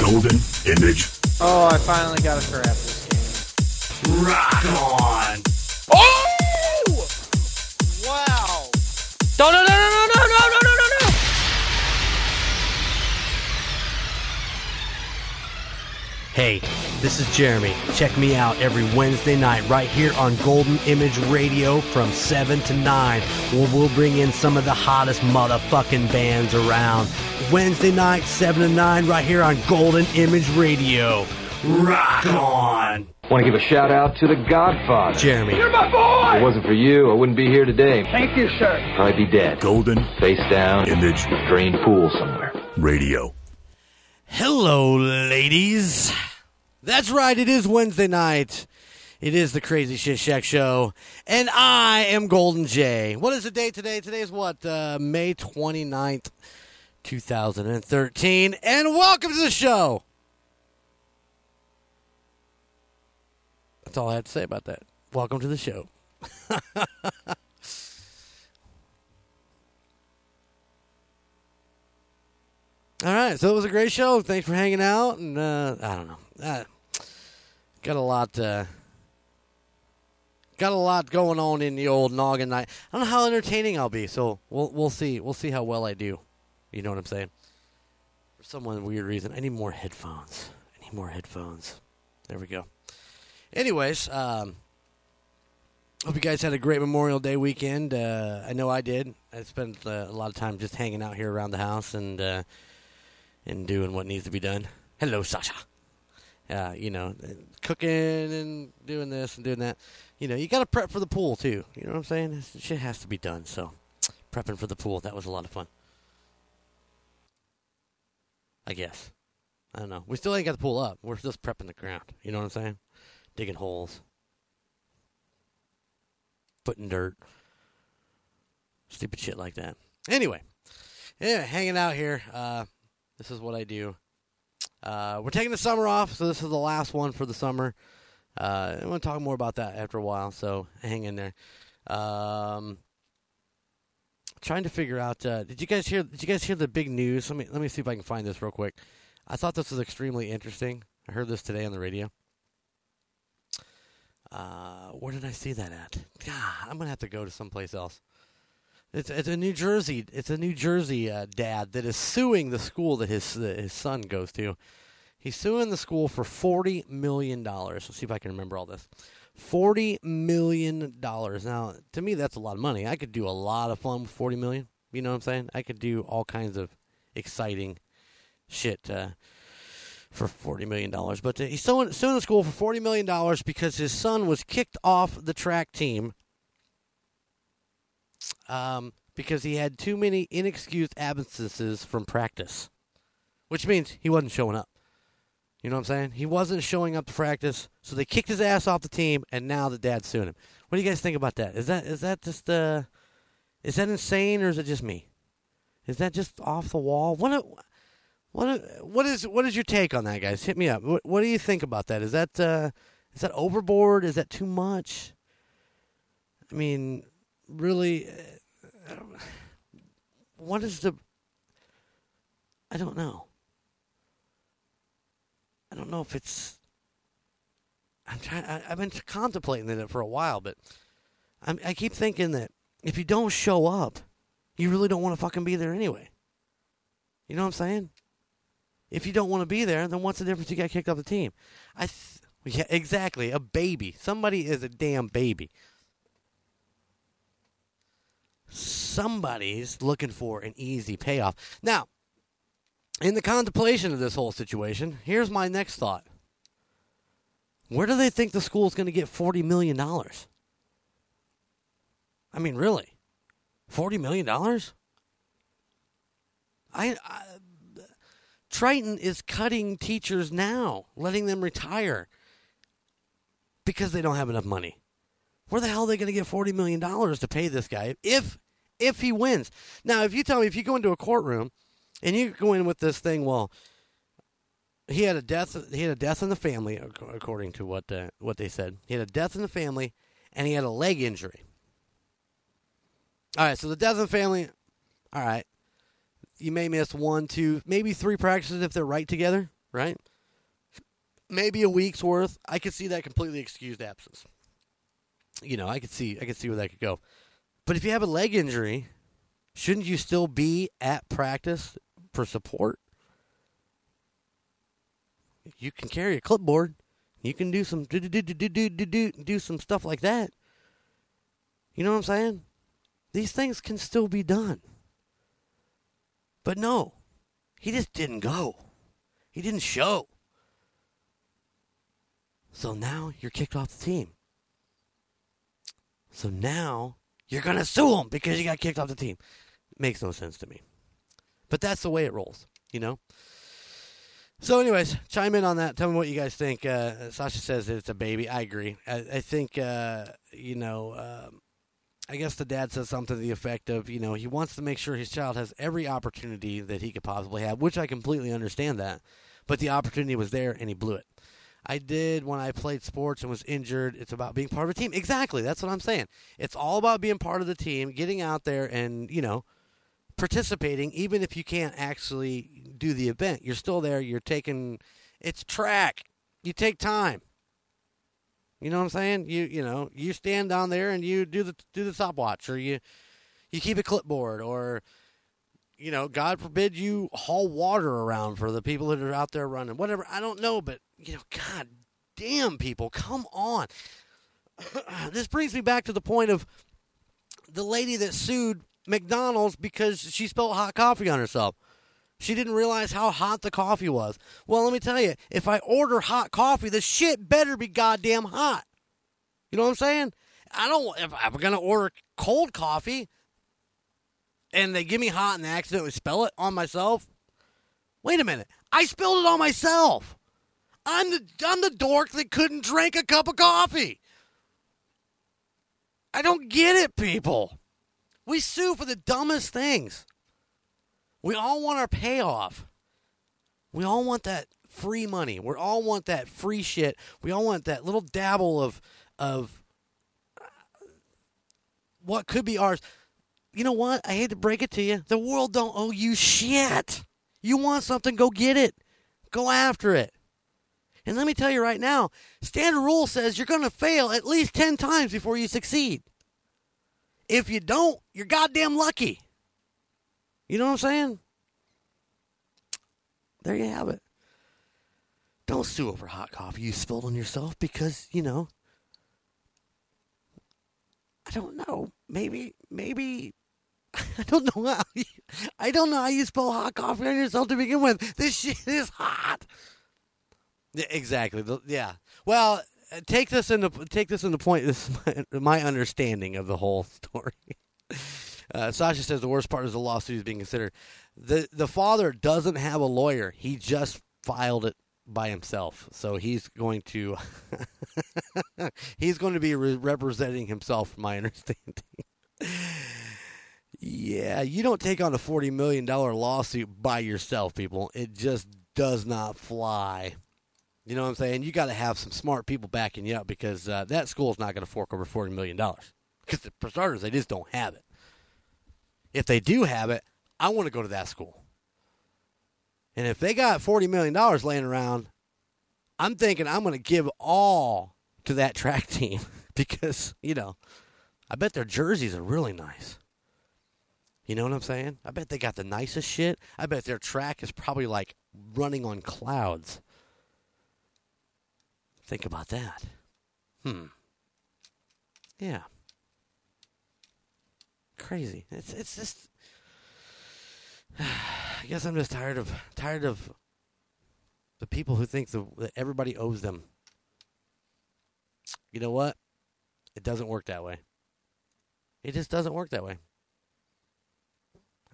Golden Image. Oh, I finally got to craft this is Jeremy. Check me out every Wednesday night right here on Golden Image Radio from 7 to 9, where we'll bring in some of the hottest motherfucking bands around. Wednesday night, 7 to 9, right here on Golden Image Radio. Rock on! Want to give a shout out to The Godfather. Jeremy. You're my boy! If it wasn't for you, I wouldn't be here today. Thank you, sir. Probably be dead. Golden Face down, Image drain pool somewhere. Radio. Hello, ladies. That's right, it is Wednesday night. It is the Crazy Shit Shack Show, and I am Golden J. What is the date today? Today is what? Uh, May 29th, 2013. And welcome to the show. That's all I have to say about that. Welcome to the show. All right, so it was a great show. Thanks for hanging out, and uh, I don't know, uh, got a lot, uh, got a lot going on in the old noggin night. I don't know how entertaining I'll be, so we'll we'll see. We'll see how well I do. You know what I'm saying? For some weird reason, I need more headphones. I need more headphones. There we go. Anyways, um, hope you guys had a great Memorial Day weekend. Uh, I know I did. I spent uh, a lot of time just hanging out here around the house and uh, and doing what needs to be done. Hello, Sasha. Uh, you know, cooking and doing this and doing that. You know, you got to prep for the pool too. You know what I'm saying? This shit has to be done. So, prepping for the pool that was a lot of fun. I guess. I don't know. We still ain't got the pool up. We're just prepping the ground. You know what I'm saying? Digging holes, putting dirt, stupid shit like that. Anyway, yeah, hanging out here. Uh, this is what I do. Uh, we're taking the summer off, so this is the last one for the summer. Uh, I want to talk more about that after a while, so hang in there. Um, trying to figure out. Uh, did you guys hear? Did you guys hear the big news? Let me let me see if I can find this real quick. I thought this was extremely interesting. I heard this today on the radio. Uh, where did I see that at? God, I'm gonna have to go to someplace else. It's it's a New Jersey it's a New Jersey uh, dad that is suing the school that his that his son goes to. He's suing the school for forty million dollars. Let's see if I can remember all this. Forty million dollars. Now, to me, that's a lot of money. I could do a lot of fun with forty million. You know what I'm saying? I could do all kinds of exciting shit uh, for forty million dollars. But uh, he's suing, suing the school for forty million dollars because his son was kicked off the track team um, because he had too many inexcused absences from practice, which means he wasn't showing up. You know what I'm saying? He wasn't showing up to practice, so they kicked his ass off the team, and now the dad's suing him. What do you guys think about that? Is that is that just uh, is that insane or is it just me? Is that just off the wall? What a, what a, what is what is your take on that, guys? Hit me up. What, what do you think about that? Is that uh, is that overboard? Is that too much? I mean, really, what is the? I don't know. I don't know if it's. I'm trying. I, I've been contemplating it for a while, but I'm, I keep thinking that if you don't show up, you really don't want to fucking be there anyway. You know what I'm saying? If you don't want to be there, then what's the difference? You got kicked off the team. I. Th- yeah, exactly. A baby. Somebody is a damn baby. Somebody's looking for an easy payoff. Now, in the contemplation of this whole situation, here's my next thought. Where do they think the school is going to get $40 million? I mean, really? $40 million? I, I Triton is cutting teachers now, letting them retire because they don't have enough money. Where the hell are they going to get $40 million to pay this guy if if he wins? Now, if you tell me if you go into a courtroom and you go in with this thing, well, he had a death. He had a death in the family, according to what uh, what they said. He had a death in the family, and he had a leg injury. All right, so the death in the family. All right, you may miss one, two, maybe three practices if they're right together, right? Maybe a week's worth. I could see that completely excused absence. You know, I could see, I could see where that could go. But if you have a leg injury, shouldn't you still be at practice for support? You can carry a clipboard. You can do some do do do do do do do do some stuff like that. You know what I'm saying? These things can still be done. But no, he just didn't go. He didn't show. So now you're kicked off the team. So now you're going to sue him because you got kicked off the team. Makes no sense to me. But that's the way it rolls, you know? So, anyways, chime in on that. Tell me what you guys think. Uh, Sasha says it's a baby. I agree. I, I think, uh, you know, um, I guess the dad says something to the effect of, you know, he wants to make sure his child has every opportunity that he could possibly have, which I completely understand that. But the opportunity was there and he blew it. I did when I played sports and was injured. It's about being part of a team. Exactly. That's what I'm saying. It's all about being part of the team, getting out there and, you know, participating, even if you can't actually do the event. You're still there. You're taking, it's track. You take time. You know what I'm saying? You you know you stand down there and you do the do the stopwatch, or you you keep a clipboard, or you know, God forbid you haul water around for the people that are out there running. Whatever, I don't know, but you know, God damn people, come on. this brings me back to the point of the lady that sued McDonald's because she spilled hot coffee on herself. She didn't realize how hot the coffee was. Well, let me tell you, if I order hot coffee, the shit better be goddamn hot. You know what I'm saying? I don't. If I'm gonna order cold coffee, and they give me hot and they accidentally spill it on myself, wait a minute. I spilled it on myself. I'm the I'm the dork that couldn't drink a cup of coffee. I don't get it, people. We sue for the dumbest things. We all want our payoff. We all want that free money. We all want that free shit. We all want that little dabble of of what could be ours. You know what? I hate to break it to you. The world don't owe you shit. You want something, go get it. Go after it. And let me tell you right now, standard rule says you're going to fail at least 10 times before you succeed. If you don't, you're goddamn lucky. You know what I'm saying? There you have it. Don't sue over hot coffee you spilled on yourself because, you know, I don't know. Maybe, maybe, I don't know how. You, I don't know how you spill hot coffee on yourself to begin with. This shit is hot. Exactly. Yeah. Well, uh, take this into take this into point. This is my, my understanding of the whole story. Uh, Sasha says the worst part is the lawsuit is being considered. the The father doesn't have a lawyer. He just filed it by himself. So he's going to he's going to be re- representing himself. From my understanding. yeah, you don't take on a forty million dollar lawsuit by yourself, people. It just does not fly. You know what I'm saying? You got to have some smart people backing you up because uh, that school's not going to fork over forty million dollars. Because for starters, they just don't have it. If they do have it, I want to go to that school. And if they got forty million dollars laying around, I'm thinking I'm going to give all to that track team because you know, I bet their jerseys are really nice. You know what I'm saying? I bet they got the nicest shit. I bet their track is probably like running on clouds. Think about that. Hmm. Yeah. Crazy. It's it's just. I guess I'm just tired of tired of the people who think the, that everybody owes them. You know what? It doesn't work that way. It just doesn't work that way.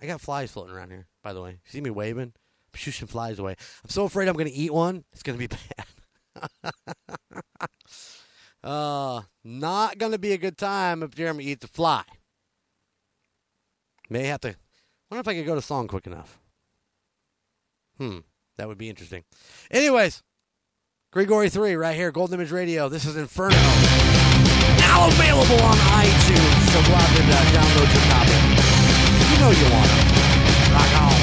I got flies floating around here, by the way. You see me waving? I'm shooting flies away. I'm so afraid I'm going to eat one. It's going to be bad. Uh, not going to be a good time if Jeremy eats a fly. May have to. wonder if I could go to song quick enough. Hmm. That would be interesting. Anyways, Grigori 3 right here, Golden Image Radio. This is Inferno. Now available on iTunes. So go out and uh, download your copy. You know you want it. Rock on.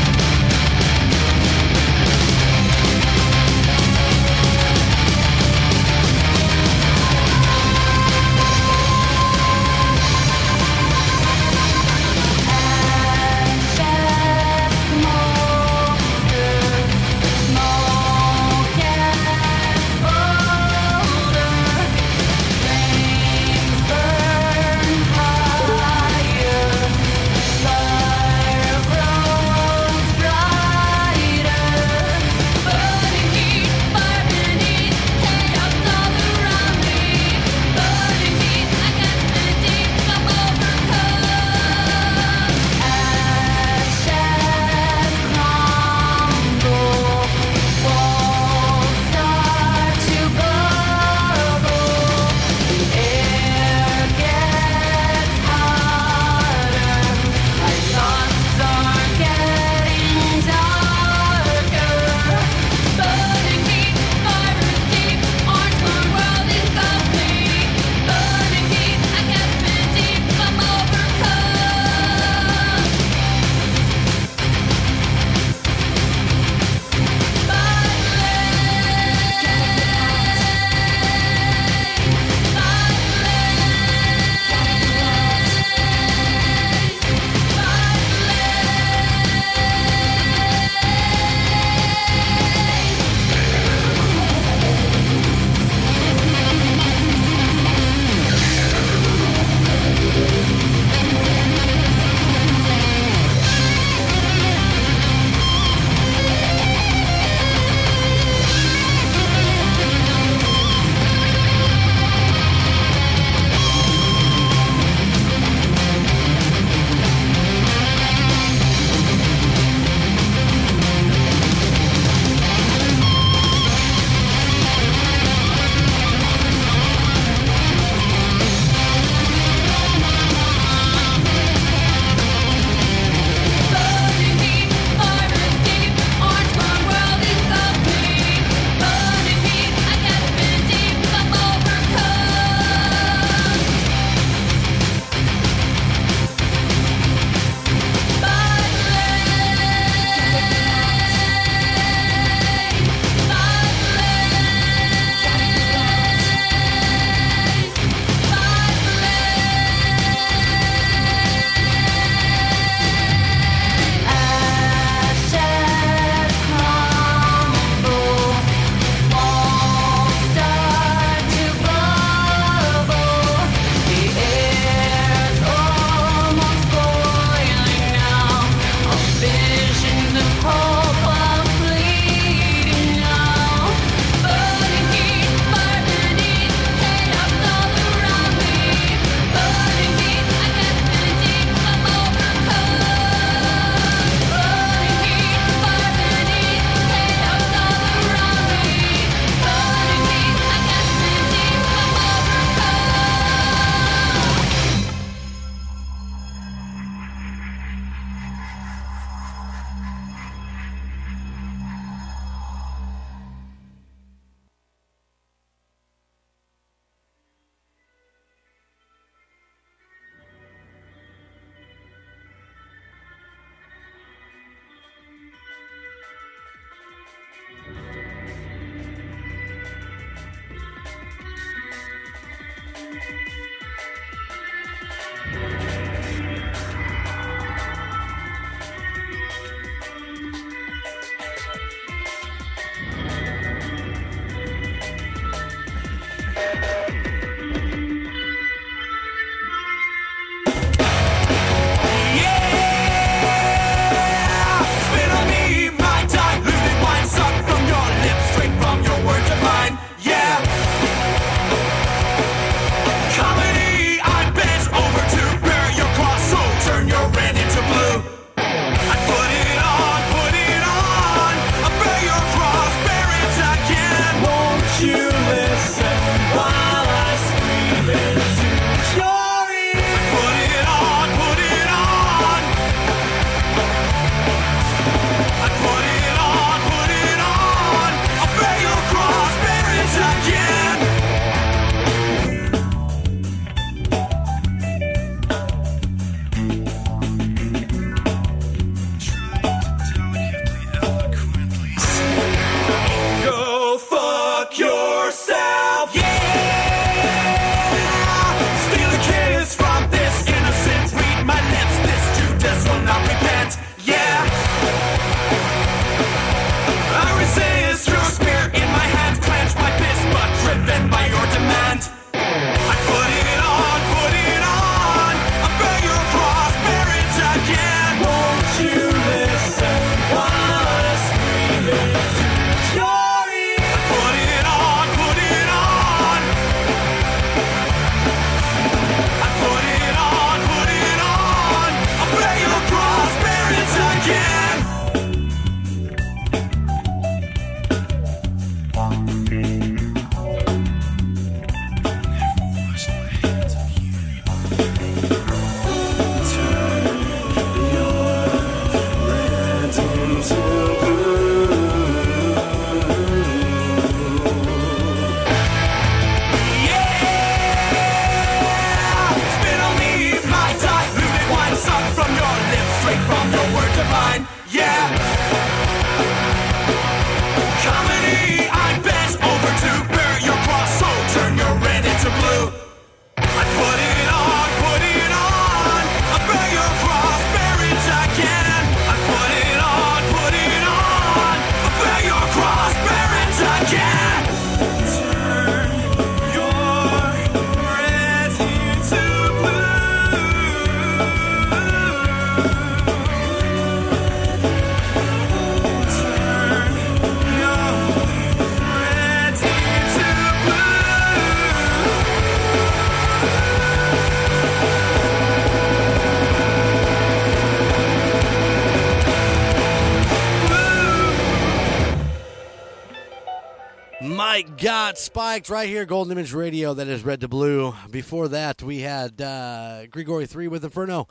Right here, Golden Image Radio. That is red to blue. Before that, we had uh, Grigori three with Inferno.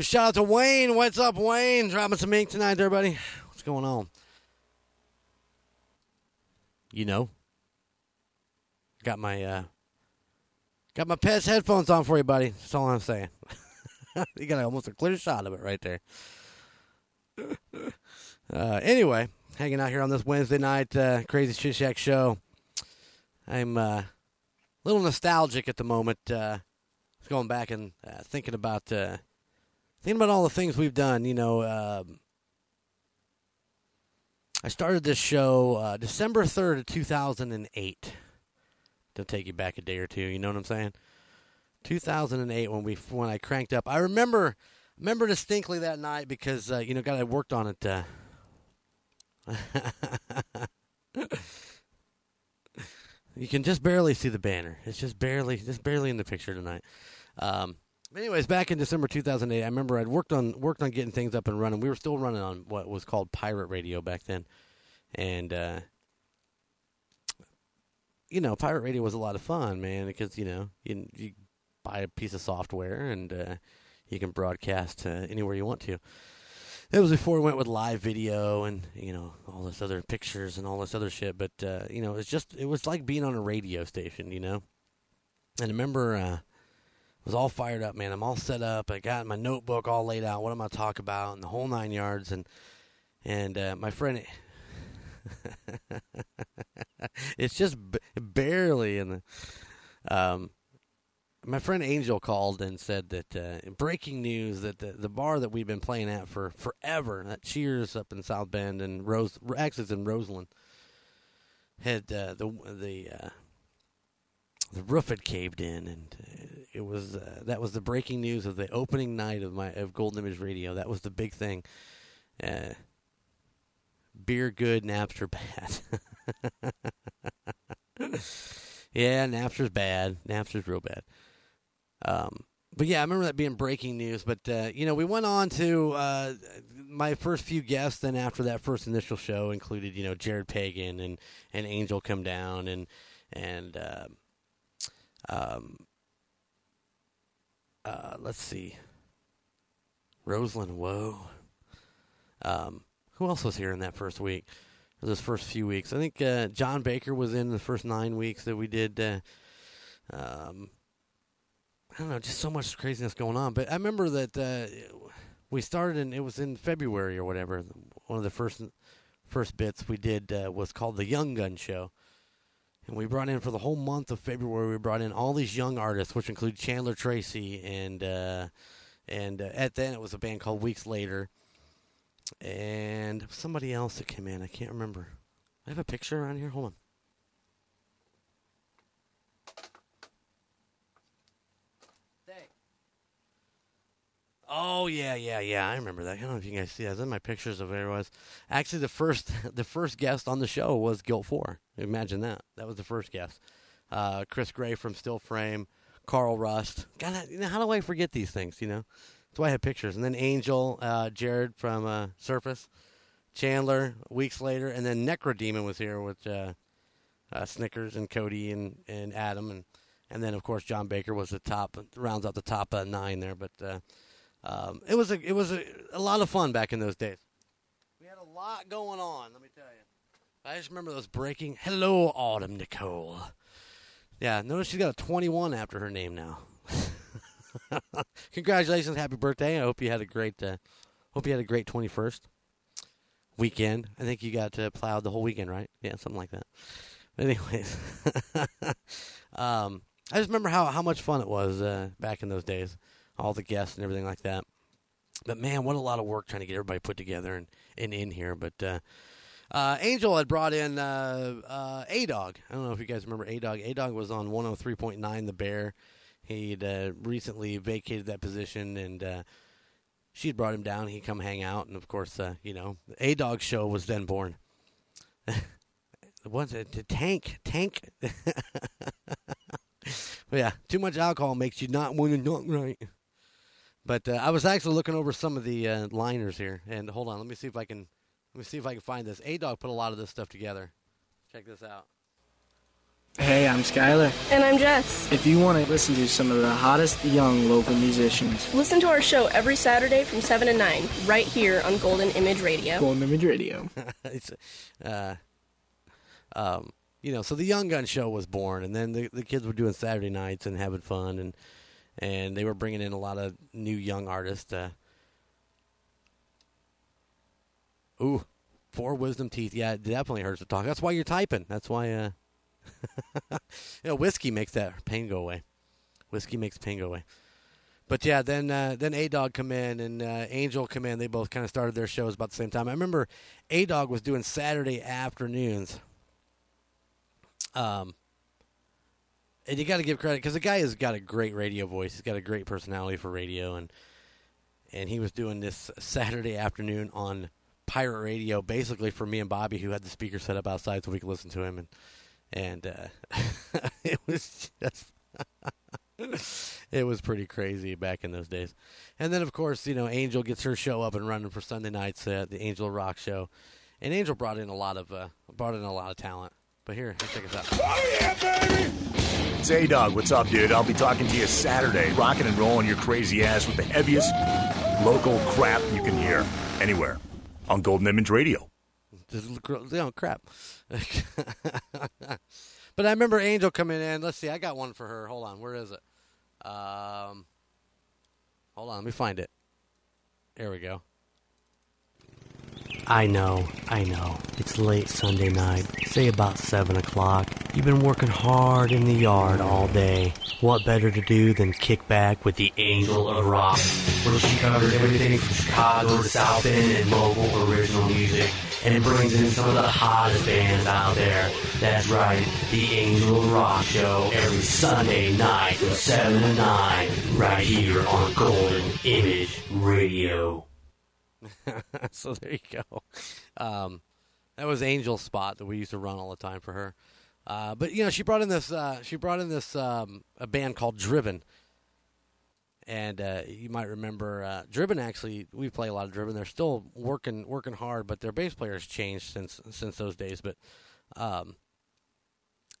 Shout out to Wayne. What's up, Wayne? Dropping some ink tonight, everybody. What's going on? You know, got my uh, got my Pez headphones on for you, buddy. That's all I'm saying. you got almost a clear shot of it right there. Uh, anyway, hanging out here on this Wednesday night uh, Crazy Shit Shack show. I'm uh, a little nostalgic at the moment. Uh, going back and uh, thinking about uh, thinking about all the things we've done. You know, um, I started this show uh, December third of two thousand and eight. To take you back a day or two, you know what I'm saying? 2008 when we when I cranked up. I remember remember distinctly that night because uh, you know, God, I worked on it. You can just barely see the banner. It's just barely, just barely in the picture tonight. Um, anyways, back in December 2008, I remember I'd worked on worked on getting things up and running. We were still running on what was called pirate radio back then, and uh, you know, pirate radio was a lot of fun, man, because you know you you buy a piece of software and uh, you can broadcast uh, anywhere you want to. It was before we went with live video and you know all this other pictures and all this other shit. But uh, you know, it's just it was like being on a radio station, you know. And I remember uh, was all fired up, man. I'm all set up. I got my notebook all laid out. What am I talk about? And the whole nine yards. And and uh, my friend, it's just b- barely in the. Um, my friend Angel called and said that uh, breaking news that the, the bar that we've been playing at for forever, that Cheers up in South Bend and Rose, actually in Roseland, had uh, the the uh, the roof had caved in, and uh, it was uh, that was the breaking news of the opening night of my of Golden Image Radio. That was the big thing. Uh, beer good, Napster bad. yeah, Napster's bad. Napster's real bad. Um, but yeah, I remember that being breaking news. But uh, you know, we went on to uh, my first few guests. Then after that first initial show included, you know, Jared Pagan and and Angel come down and and uh, um, uh, let's see, Rosalind. Whoa. Um, who else was here in that first week? Those first few weeks, I think uh, John Baker was in the first nine weeks that we did. Uh, um, I don't know, just so much craziness going on. But I remember that uh, we started, and it was in February or whatever. One of the first first bits we did uh, was called the Young Gun Show, and we brought in for the whole month of February. We brought in all these young artists, which include Chandler Tracy, and uh, and uh, at then it was a band called Weeks Later, and somebody else that came in. I can't remember. I have a picture around here. Hold on. Oh yeah, yeah, yeah. I remember that. I don't know if you guys see that. It's my pictures of where it was. Actually, the first the first guest on the show was Guilt Four. Imagine that. That was the first guest. Uh, Chris Gray from Still Frame, Carl Rust. God, you know, how do I forget these things? You know, that's why I have pictures. And then Angel, uh, Jared from uh, Surface, Chandler. Weeks later, and then Necrodemon was here with uh, uh, Snickers and Cody and, and Adam, and and then of course John Baker was the top rounds out the top uh, nine there. But um, it was a it was a, a lot of fun back in those days. We had a lot going on. Let me tell you. I just remember those breaking. Hello, Autumn Nicole. Yeah, notice she's got a 21 after her name now. Congratulations, happy birthday! I hope you had a great. Uh, hope you had a great 21st weekend. I think you got uh, plowed the whole weekend, right? Yeah, something like that. But anyways, um, I just remember how how much fun it was uh, back in those days, all the guests and everything like that. But man, what a lot of work trying to get everybody put together and, and in here. But uh, uh, Angel had brought in uh, uh, A Dog. I don't know if you guys remember A Dog. A Dog was on 103.9 The Bear. He'd uh, recently vacated that position, and uh, she'd brought him down. He'd come hang out, and of course, you know, A Dog show was then born. What's it? The tank, tank. Yeah, too much alcohol makes you not want to talk right. But uh, I was actually looking over some of the uh, liners here, and hold on, let me see if I can let me see if I can find this. A Dog put a lot of this stuff together. Check this out. Hey, I'm Skyler. And I'm Jess. If you want to listen to some of the hottest young local musicians, Listen to our show every Saturday from 7 to 9, right here on Golden Image Radio. Golden Image Radio. it's, uh, um, you know, so the Young Gun Show was born, and then the the kids were doing Saturday nights and having fun, and and they were bringing in a lot of new young artists. Uh, ooh, four wisdom teeth. Yeah, it definitely hurts to talk. That's why you're typing. That's why. Uh, you know, whiskey makes that pain go away. Whiskey makes pain go away. But yeah, then uh, then A Dog come in and uh, Angel come in. They both kind of started their shows about the same time. I remember A Dog was doing Saturday afternoons. Um, and you got to give credit because the guy has got a great radio voice. He's got a great personality for radio, and and he was doing this Saturday afternoon on pirate radio, basically for me and Bobby, who had the speaker set up outside so we could listen to him, and and uh, it was just. it was pretty crazy back in those days. And then, of course, you know, Angel gets her show up and running for Sunday nights at the Angel Rock Show, and Angel brought in a lot of uh, brought in a lot of talent. But here, here check us out. It's A Dog. What's up, dude? I'll be talking to you Saturday, rocking and rolling your crazy ass with the heaviest local crap you can hear anywhere on Golden Image Radio. Know, crap. but I remember Angel coming in. Let's see, I got one for her. Hold on, where is it? Um, hold on, let me find it. There we go. I know, I know. It's late Sunday night, say about 7 o'clock. You've been working hard in the yard all day. What better to do than kick back with the Angel of Rock, where she covers everything from Chicago to South Bend and local original music, and brings in some of the hottest bands out there. That's right, the Angel of Rock Show every Sunday night from 7 to 9, right here on Golden Image Radio. so there you go. Um, that was Angel's spot that we used to run all the time for her. Uh, but you know, she brought in this. Uh, she brought in this um, a band called Driven, and uh, you might remember uh, Driven. Actually, we play a lot of Driven. They're still working working hard, but their bass player has changed since since those days. But um,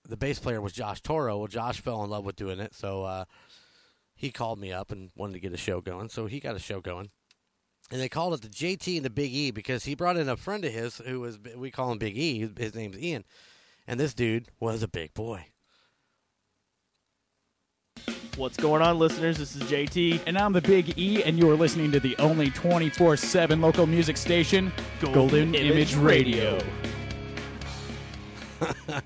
the bass player was Josh Toro. Well, Josh fell in love with doing it, so uh, he called me up and wanted to get a show going. So he got a show going and they called it the JT and the Big E because he brought in a friend of his who was we call him Big E. His name's Ian, and this dude was a big boy. What's going on, listeners? This is JT. And I'm the Big E, and you're listening to the only 24 7 local music station, Golden, Image, Radio.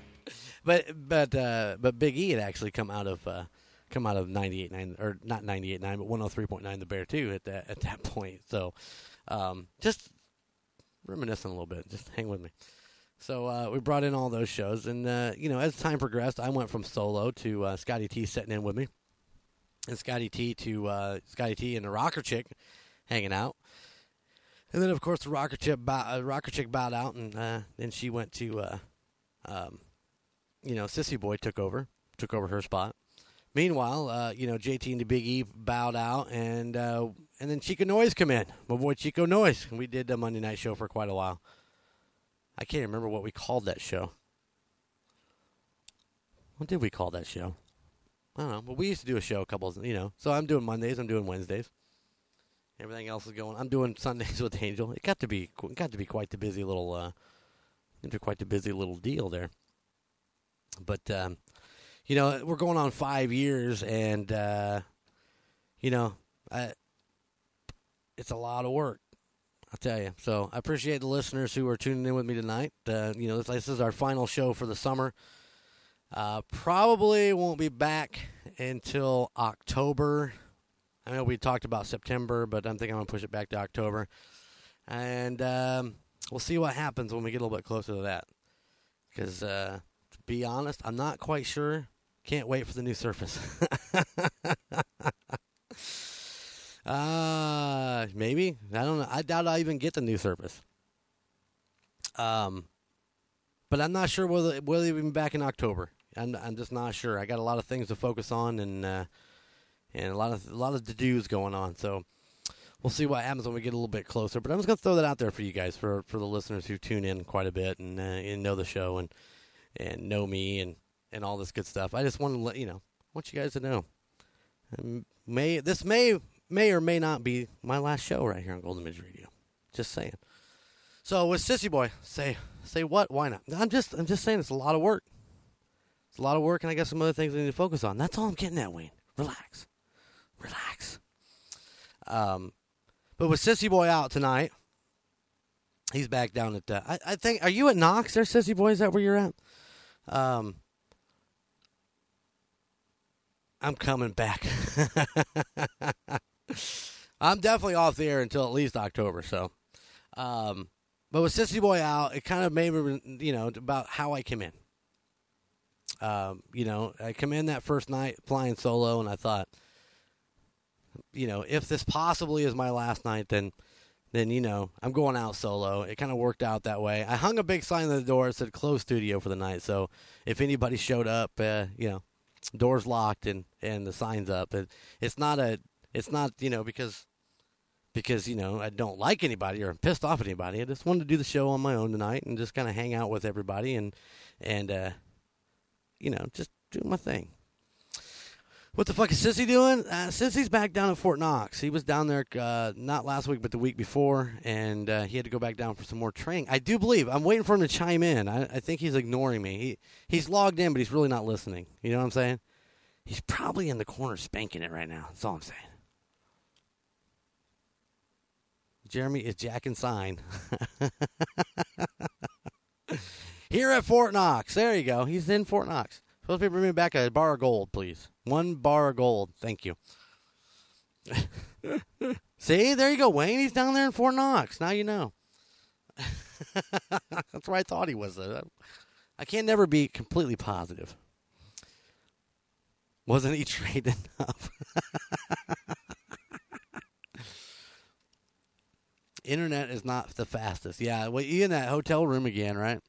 but but uh, but Big E had actually come out of uh, come out of 98.9 or not 98.9 but 103.9 the Bear too at that at that point. So um, just reminiscing a little bit. Just hang with me. So uh, we brought in all those shows, and uh, you know, as time progressed, I went from solo to uh, Scotty T sitting in with me, and Scotty T to uh, Scotty T and the Rocker Chick hanging out, and then of course the Rocker Chick bow, uh, Rocker Chick bowed out, and uh, then she went to, um, you know, Sissy Boy took over, took over her spot. Meanwhile, uh, you know, JT and the Big E bowed out, and uh, and then Chico Noise come in, my boy Chico Noise, we did the Monday night show for quite a while. I can't remember what we called that show. What did we call that show? I don't know, but we used to do a show a couple, of, you know. So I'm doing Mondays, I'm doing Wednesdays. Everything else is going. I'm doing Sundays with Angel. It got to be got to be quite the busy little, uh, quite the busy little deal there. But um, you know, we're going on five years, and uh, you know, I, it's a lot of work. I'll tell you. So I appreciate the listeners who are tuning in with me tonight. Uh, you know, this, this is our final show for the summer. Uh, probably won't be back until October. I know we talked about September, but I'm thinking I'm gonna push it back to October, and um, we'll see what happens when we get a little bit closer to that. Because uh, to be honest, I'm not quite sure. Can't wait for the new Surface. uh maybe I don't know. I doubt I'll even get the new Surface. Um, but I'm not sure whether whether even be back in October. I'm I'm just not sure. I got a lot of things to focus on and uh, and a lot of a lot of to dos going on. So we'll see what happens when we get a little bit closer. But I'm just gonna throw that out there for you guys, for for the listeners who tune in quite a bit and uh, and know the show and and know me and and all this good stuff. I just want to let you know, I want you guys to know. Um, may this may may or may not be my last show right here on Golden Image Radio. Just saying. So with Sissy Boy, say say what? Why not? I'm just I'm just saying it's a lot of work. It's a lot of work, and I got some other things I need to focus on. That's all I'm getting at, Wayne. Relax, relax. Um, but with Sissy Boy out tonight, he's back down at. Uh, I I think. Are you at Knox? There, Sissy Boy. Is that where you're at? Um, I'm coming back. I'm definitely off the air until at least October. So, um, but with Sissy Boy out, it kind of made me, you know, about how I came in. Um, you know, I come in that first night flying solo, and I thought, you know, if this possibly is my last night, then, then you know, I'm going out solo. It kind of worked out that way. I hung a big sign on the door that said "closed studio" for the night, so if anybody showed up, uh, you know, doors locked and and the signs up. It, it's not a, it's not you know because because you know I don't like anybody or I'm pissed off at anybody. I just wanted to do the show on my own tonight and just kind of hang out with everybody and and uh, you know just do my thing. What the fuck is Sissy doing? Uh, Sissy's back down at Fort Knox. He was down there uh, not last week, but the week before, and uh, he had to go back down for some more training. I do believe I'm waiting for him to chime in. I, I think he's ignoring me. He he's logged in, but he's really not listening. You know what I'm saying? He's probably in the corner spanking it right now. That's all I'm saying. Jeremy is Jack and Sign. Here at Fort Knox. There you go. He's in Fort Knox. Supposed to bring me back a bar of gold, please. One bar of gold. Thank you. See, there you go, Wayne. He's down there in Fort Knox. Now you know. That's where I thought he was. I can't never be completely positive. Wasn't he trained enough? Internet is not the fastest. Yeah, well, you in that hotel room again, right?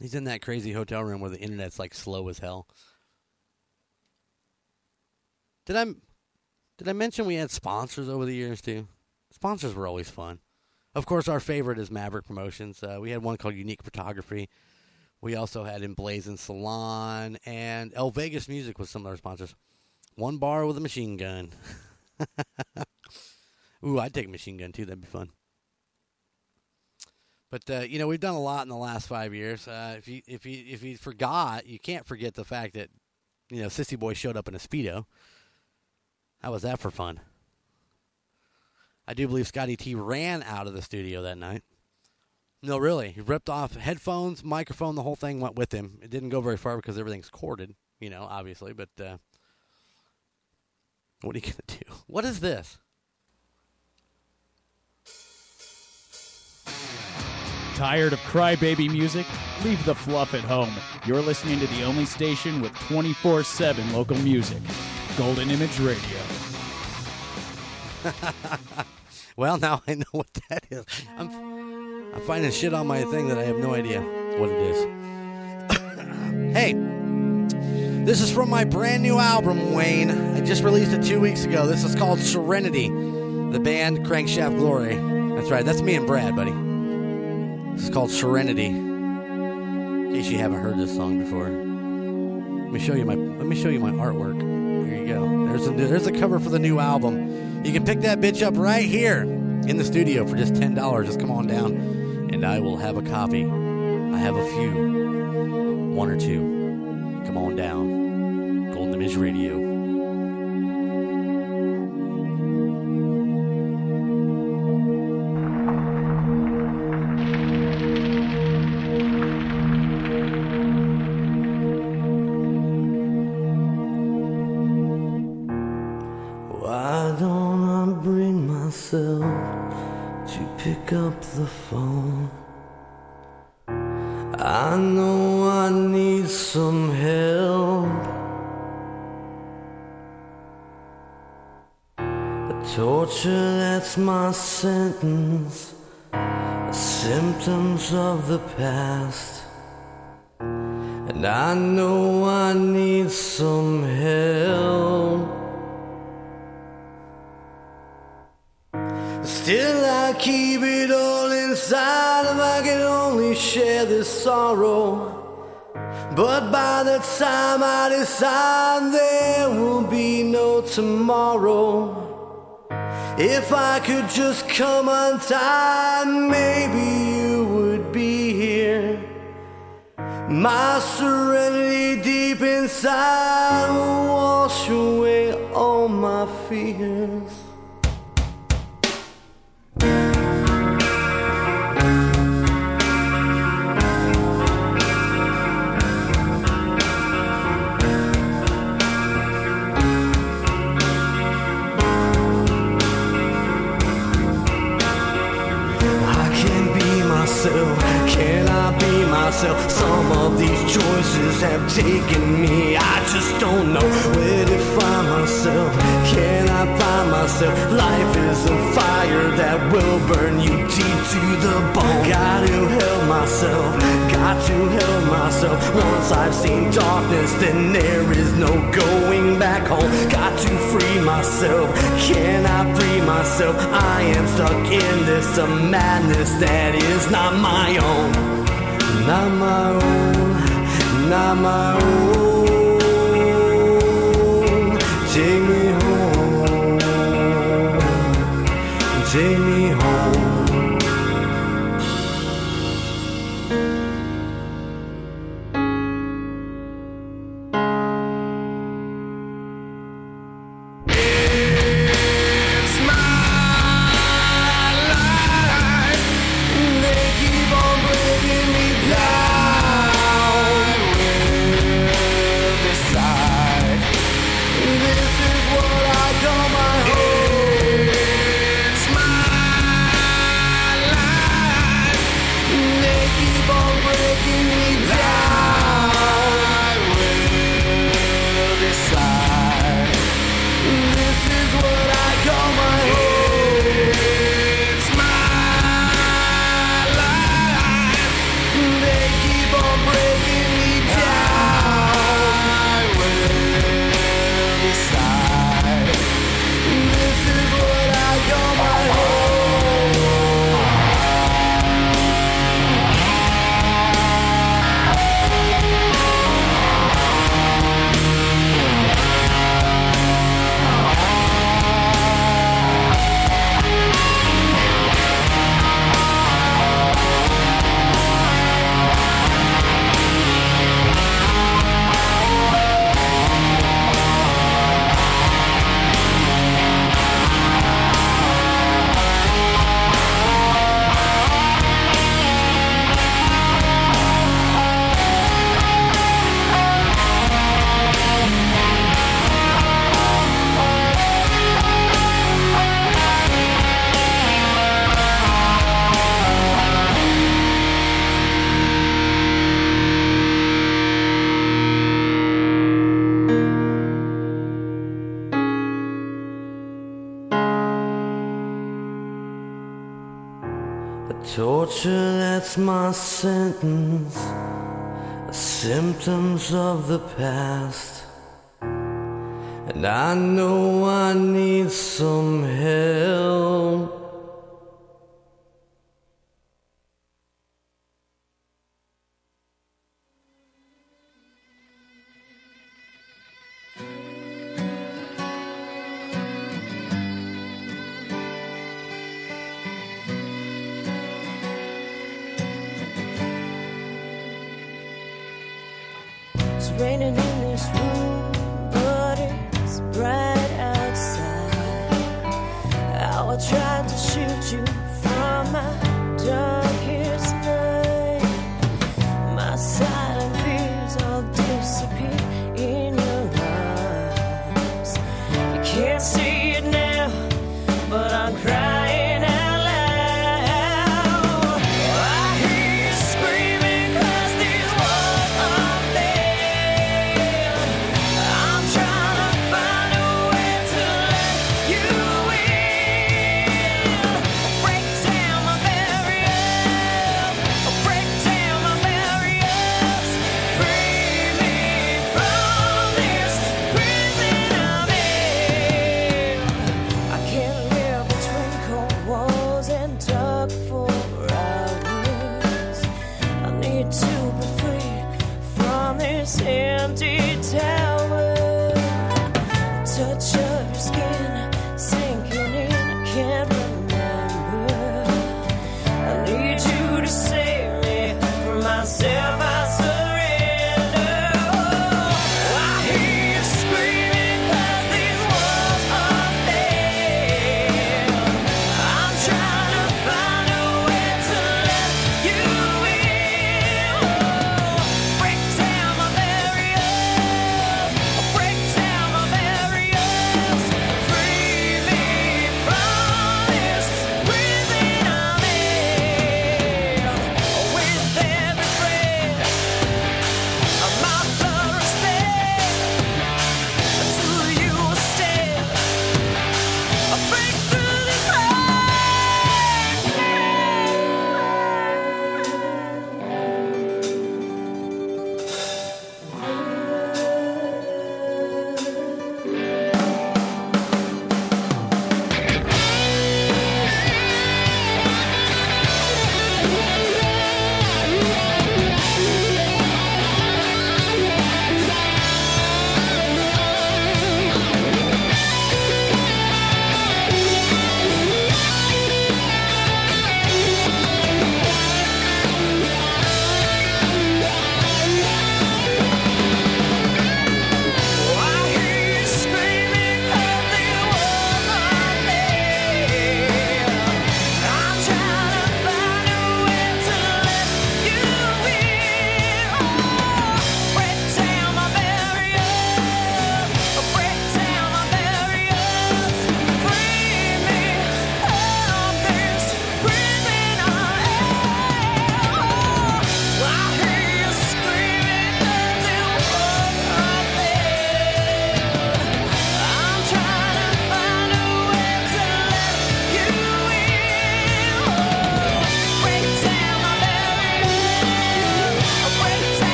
He's in that crazy hotel room where the internet's like slow as hell. Did I did I mention we had sponsors over the years too? Sponsors were always fun. Of course, our favorite is Maverick Promotions. Uh, we had one called Unique Photography. We also had Emblazoned Salon and El Vegas Music was some of our sponsors. One bar with a machine gun. Ooh, I'd take a machine gun too. That'd be fun. But uh, you know, we've done a lot in the last five years. Uh, if you if you if you forgot, you can't forget the fact that you know Sissy Boy showed up in a speedo. How was that for fun? I do believe Scotty T ran out of the studio that night. No, really, he ripped off headphones, microphone, the whole thing went with him. It didn't go very far because everything's corded, you know, obviously. But uh, what are you gonna do? What is this? Tired of crybaby music? Leave the fluff at home. You're listening to the only station with 24 7 local music Golden Image Radio. well, now I know what that is. I'm, I'm finding shit on my thing that I have no idea what it is. hey, this is from my brand new album, Wayne. I just released it two weeks ago. This is called Serenity, the band Crankshaft Glory. That's right, that's me and Brad, buddy. Is called Serenity. In case you haven't heard this song before, let me show you my let me show you my artwork. There you go. There's a there's a cover for the new album. You can pick that bitch up right here in the studio for just ten dollars. Just come on down, and I will have a copy. I have a few, one or two. Come on down, Golden Image Radio. My sentence. Symptoms of the past. And I know I need some help. Still, I keep it all inside if I can only share this sorrow. But by the time I decide, there will be no tomorrow. If I could just come on time, maybe you would be here. My serenity deep inside will wash away all my fears. Myself? Some of these choices have taken me. I just don't know where to find myself. Can I find myself? Life is a fire that will burn you deep to the bone. Got to help myself. Got to help myself. Once I've seen darkness, then there is no going back home. Got to free myself. Can I free myself? I am stuck in this madness that is not my own. Not my own. Not torture, that's my sentence. Symptoms of the past. And I know I need some help.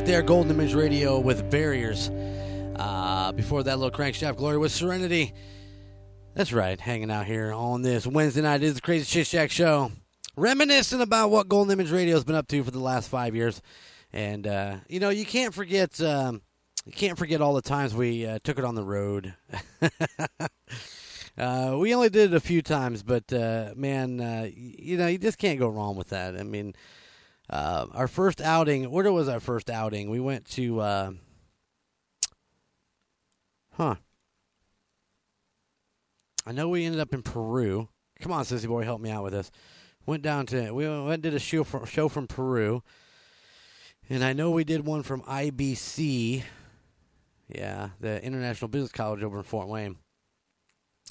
Right there, Golden Image Radio with Barriers. Uh, before that, little crankshaft glory with Serenity. That's right, hanging out here on this Wednesday night. It is the Crazy Chit Shack Show. Reminiscing about what Golden Image Radio has been up to for the last five years. And, uh, you know, you can't forget. Um, you can't forget all the times we uh, took it on the road. uh, we only did it a few times, but uh, man, uh, you know, you just can't go wrong with that. I mean, uh, our first outing. Where was our first outing? We went to. Uh, huh. I know we ended up in Peru. Come on, sissy boy, help me out with this. Went down to we went and did a show from, show from Peru, and I know we did one from IBC. Yeah, the International Business College over in Fort Wayne.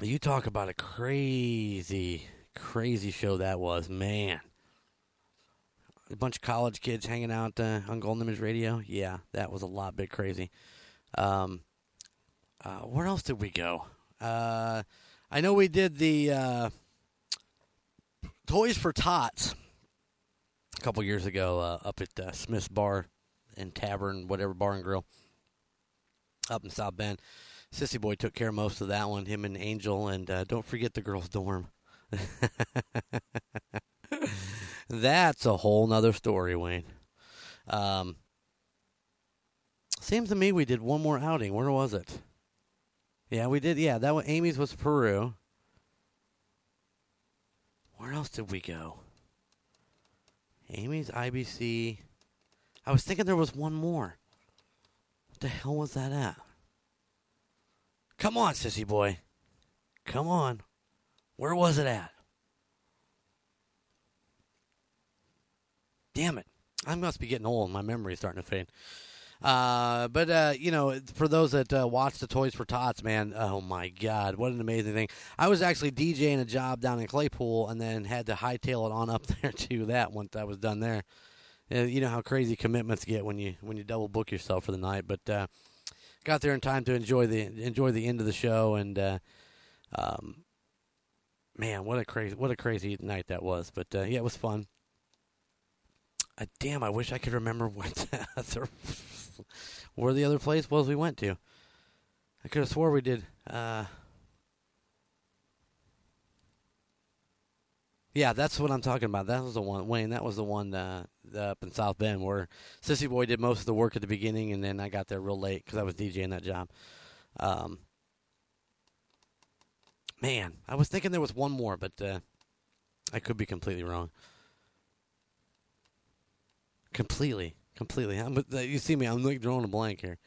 You talk about a crazy, crazy show that was, man. A bunch of college kids hanging out uh, on Golden Image Radio. Yeah, that was a lot bit crazy. Um, uh, where else did we go? Uh, I know we did the uh, Toys for Tots a couple years ago uh, up at uh, Smith's Bar and Tavern, whatever bar and grill, up in South Bend. Sissy Boy took care of most of that one, him and Angel, and don't forget the girls' dorm. That's a whole nother story, Wayne. Um, seems to me we did one more outing. Where was it? Yeah, we did. Yeah, that one. Amy's was Peru. Where else did we go? Amy's IBC. I was thinking there was one more. What the hell was that at? Come on, sissy boy. Come on. Where was it at? Damn it. I must be getting old. My memory's starting to fade. Uh, but uh, you know, for those that uh, watch the Toys for Tots, man, oh my God, what an amazing thing! I was actually DJing a job down in Claypool, and then had to hightail it on up there to that once I was done there. You know how crazy commitments get when you when you double book yourself for the night, but uh, got there in time to enjoy the enjoy the end of the show, and uh, um, man, what a crazy what a crazy night that was. But uh, yeah, it was fun. Uh, damn, I wish I could remember what the other, where the other place was we went to. I could have swore we did. Uh, yeah, that's what I'm talking about. That was the one, Wayne. That was the one uh, up in South Bend where Sissy Boy did most of the work at the beginning, and then I got there real late because I was DJing that job. Um, man, I was thinking there was one more, but uh, I could be completely wrong. Completely, completely. I'm, uh, you see me? I'm like drawing a blank here.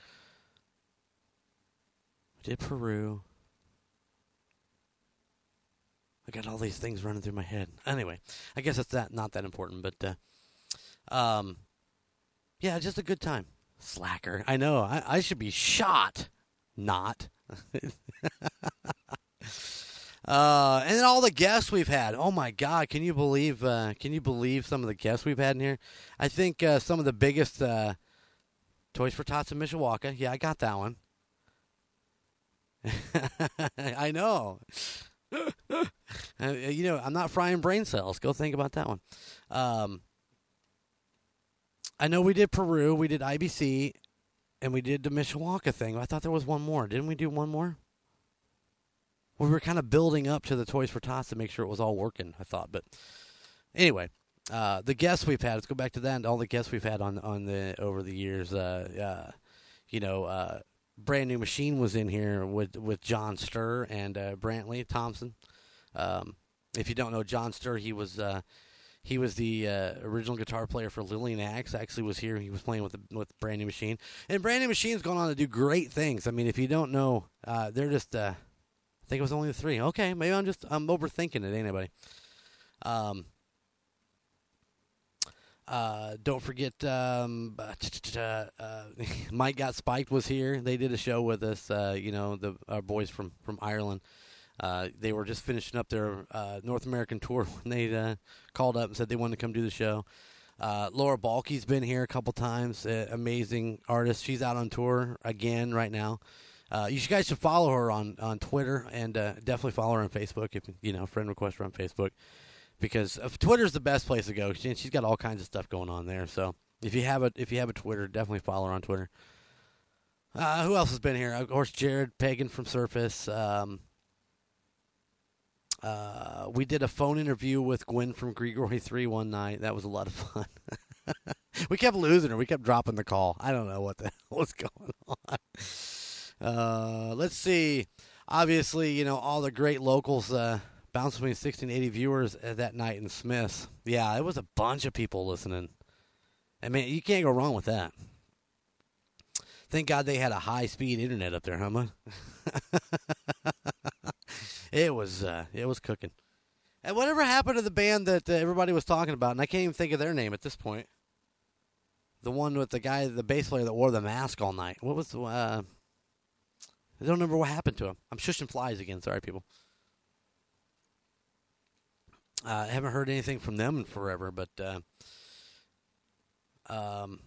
I Did Peru? I got all these things running through my head. Anyway, I guess it's that not that important, but uh, um, yeah, just a good time. Slacker. I know. I, I should be shot. Not. Uh, and then all the guests we've had. Oh my God! Can you believe? Uh, can you believe some of the guests we've had in here? I think uh, some of the biggest uh, Toys for Tots in Mishawaka. Yeah, I got that one. I know. Uh, you know, I'm not frying brain cells. Go think about that one. Um, I know we did Peru, we did IBC, and we did the Mishawaka thing. I thought there was one more. Didn't we do one more? We were kind of building up to the Toys for Tots to make sure it was all working. I thought, but anyway, uh, the guests we've had. Let's go back to that. And all the guests we've had on on the over the years. Uh, uh, you know, uh, brand new machine was in here with with Jon Ster and uh, Brantley Thompson. Um, if you don't know Jon Ster, he was. Uh, he was the uh, original guitar player for Lillian Axe. Actually, was here. He was playing with the, with Brand New Machine, and Brand New Machine's gone on to do great things. I mean, if you don't know, uh, they're just uh, think it was only the three. Okay, maybe I'm just I'm overthinking it. Ain't anybody? Um. Uh, don't forget, um, uh, Mike got spiked was here. They did a show with us. Uh, you know, the our boys from from Ireland. Uh, they were just finishing up their uh, North American tour when they called up and said they wanted to come do the show. Laura Balky's been here a couple times. Amazing artist. She's out on tour again right now. Uh, you guys should follow her on, on Twitter and uh, definitely follow her on Facebook if you know friend request her on Facebook because uh, Twitter's the best place to go. She, she's got all kinds of stuff going on there. So If you have a if you have a Twitter, definitely follow her on Twitter. Uh, who else has been here? Of course, Jared Pagan from Surface. Um, uh, we did a phone interview with Gwen from Grigori Three one night. That was a lot of fun. we kept losing her. We kept dropping the call. I don't know what the hell was going on. Uh, let's see. Obviously, you know all the great locals. Uh, bounced between 1680 viewers uh, that night in Smiths. Yeah, it was a bunch of people listening. I mean, you can't go wrong with that. Thank God they had a high speed internet up there, huh? man? it was uh, it was cooking. And whatever happened to the band that uh, everybody was talking about, and I can't even think of their name at this point. The one with the guy, the bass player that wore the mask all night. What was the? Uh, I don't remember what happened to him. I'm shushing flies again. Sorry, people. Uh, I haven't heard anything from them in forever, but uh, um,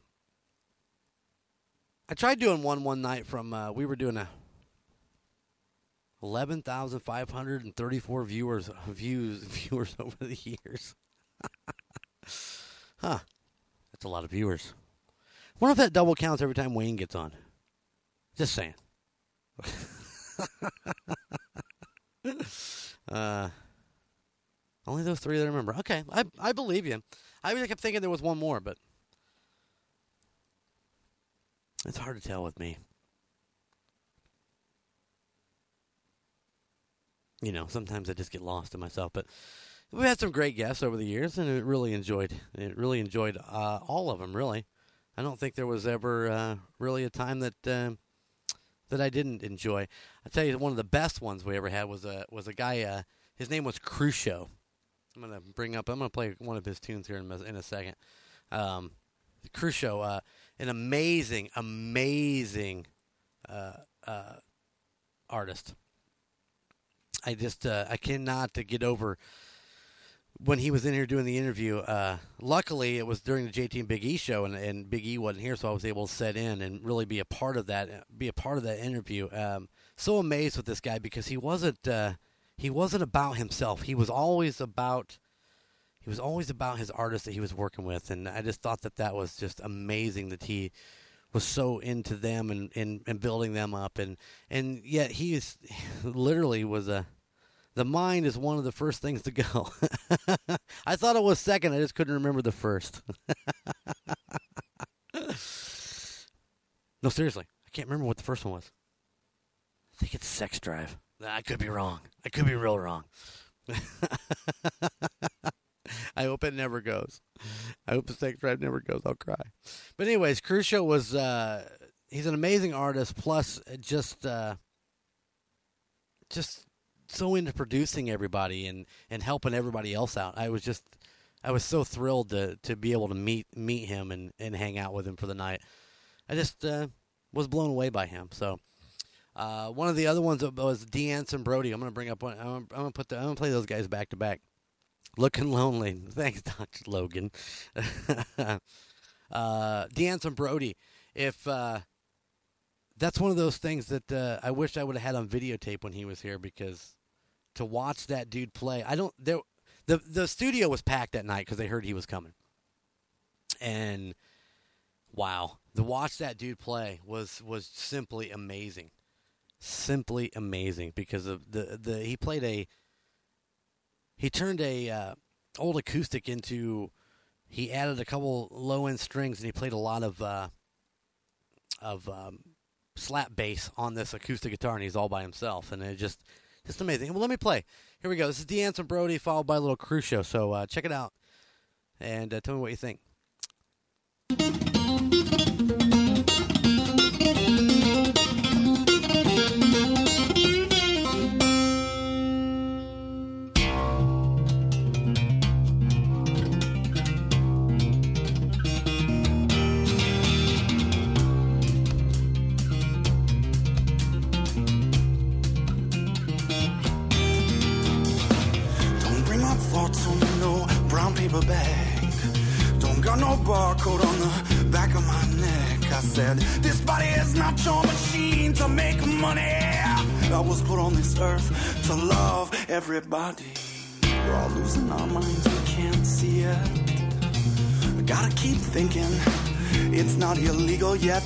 I tried doing one one night from. Uh, we were doing a eleven thousand five hundred and thirty four viewers views viewers over the years. huh? That's a lot of viewers. Wonder if that double counts every time Wayne gets on. Just saying. uh, only those three that I remember. Okay, I I believe you. I kept thinking there was one more, but it's hard to tell with me. You know, sometimes I just get lost in myself. But we've had some great guests over the years, and it really enjoyed. It really enjoyed uh, all of them. Really, I don't think there was ever uh, really a time that uh, that I didn't enjoy. I tell you, one of the best ones we ever had was a was a guy. Uh, his name was Crucio. I'm gonna bring up. I'm gonna play one of his tunes here in, in a second. Um, Crucio, uh, an amazing, amazing uh, uh, artist. I just uh, I cannot get over when he was in here doing the interview. Uh, luckily, it was during the JT Big E show, and, and Big E wasn't here, so I was able to set in and really be a part of that. Be a part of that interview. Um, so amazed with this guy because he wasn't uh, he wasn't about himself. He was always about he was always about his artists that he was working with, and I just thought that that was just amazing that he was so into them and, and, and building them up, and and yet he is literally was a the mind is one of the first things to go. I thought it was second, I just couldn't remember the first. no, seriously, I can't remember what the first one was. I think it's Sex Drive. I could be wrong. I could be real wrong. I hope it never goes. I hope the sex drive never goes. I'll cry. But anyways, Crucio was uh he's an amazing artist plus just uh just so into producing everybody and and helping everybody else out. I was just I was so thrilled to to be able to meet meet him and and hang out with him for the night. I just uh was blown away by him. So uh, one of the other ones was Deanson and Brody. I'm gonna bring up one. I'm I'm gonna put the. I'm gonna play those guys back to back. Looking lonely. Thanks, Doctor Logan. uh, Deanson and Brody. If uh, that's one of those things that uh, I wish I would have had on videotape when he was here because to watch that dude play, I don't. There, the the studio was packed that night because they heard he was coming, and wow, to watch that dude play was was simply amazing simply amazing because of the the he played a he turned a uh, old acoustic into he added a couple low end strings and he played a lot of uh, of um, slap bass on this acoustic guitar and he's all by himself and it just just amazing. Well, let me play. Here we go. This is Deanson Brody followed by a little show. So uh, check it out and uh, tell me what you think. Paper. Don't got no barcode on the back of my neck. I said, This body is not your machine to make money. I was put on this earth to love everybody. We're all losing our minds, we can't see it. I Gotta keep thinking. It's not illegal yet.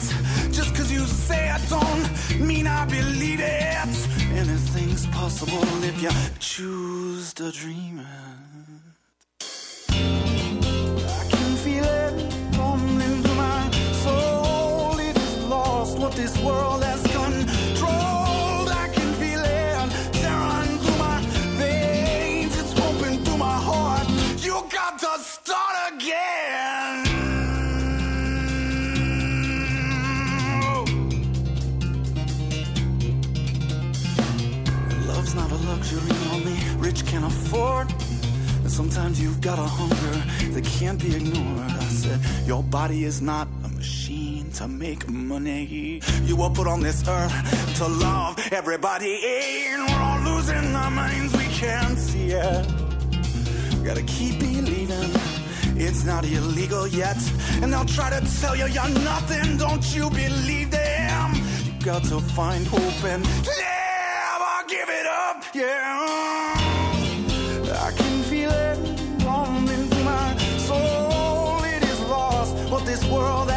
Just cause you say I don't mean I believe it. Anything's possible if you choose to dream it. This world has controlled. I can feel it tearing through my veins. It's pumping through my heart. You got to start again. Love's not a luxury only rich can afford. And sometimes you've got a hunger that can't be ignored. I said, Your body is not a machine to make money. You were put on this earth to love everybody. And we're all losing our minds, we can't see it. Gotta keep believing it's not illegal yet. And they'll try to tell you you're nothing. Don't you believe them? You got to find hope and never give it up. Yeah. I can feel it running through my soul. It is lost what this world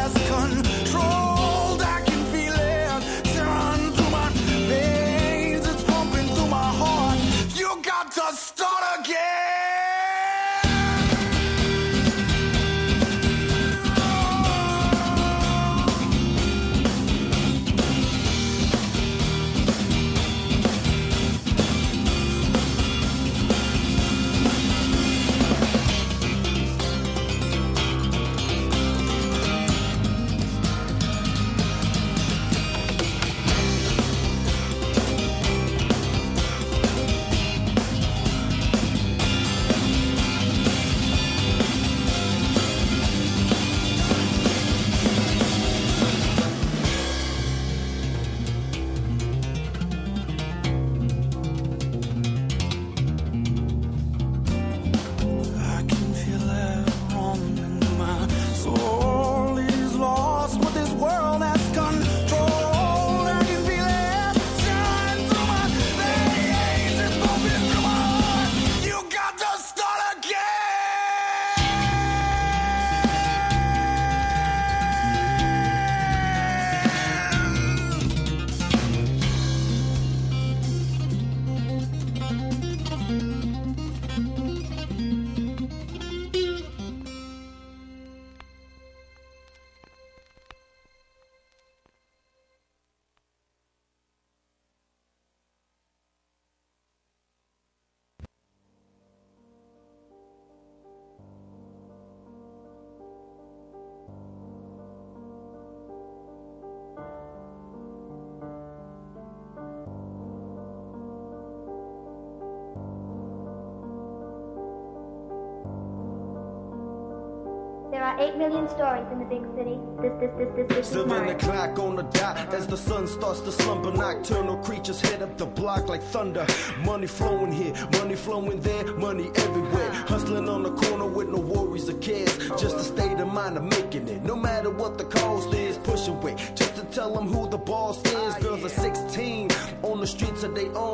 million stories in the big city. This, this, this, this, this is Seven mine. o'clock on the dot as the sun starts to slumber. Nocturnal creatures head up the block like thunder. Money flowing here, money flowing there, money everywhere. Hustling on the corner with no worries or cares. Just a state of mind of making it. No matter what the cost is, pushing weight. Just to tell them who the boss is. Girls are 16 on the streets of their own.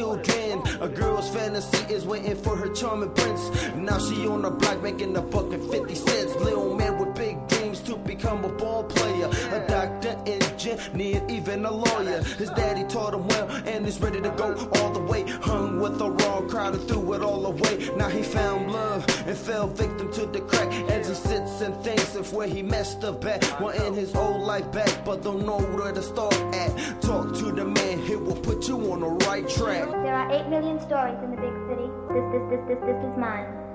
Children. A girl's fantasy is waiting for her charming prince. Now she on the block making a buck and 50 cents. Little man with big dreams to become a ball player. A doctor, engineer, even a lawyer. His daddy taught him well and is ready to go all the way. Hung with the wrong crowd and threw it all away. Now he found love and fell victim to the crack as he sits and thinks of where he messed up at. Wanting his old life back, but don't know where to start at. Talk to the man, he will put you on the right track. There are 8 million stories in the big city. This, this, this, this, this is mine.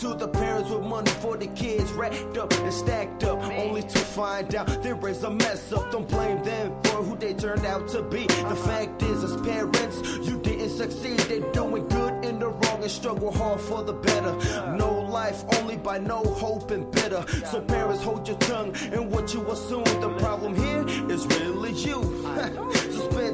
To the parents with money for the kids racked up and stacked up, only to find out there is a mess up. Don't blame them for who they turned out to be. The fact is, as parents, you didn't succeed. They're doing good in the wrong and struggle hard for the better. No life only by no hope and bitter. So parents, hold your tongue and what you assume. The problem here is really you.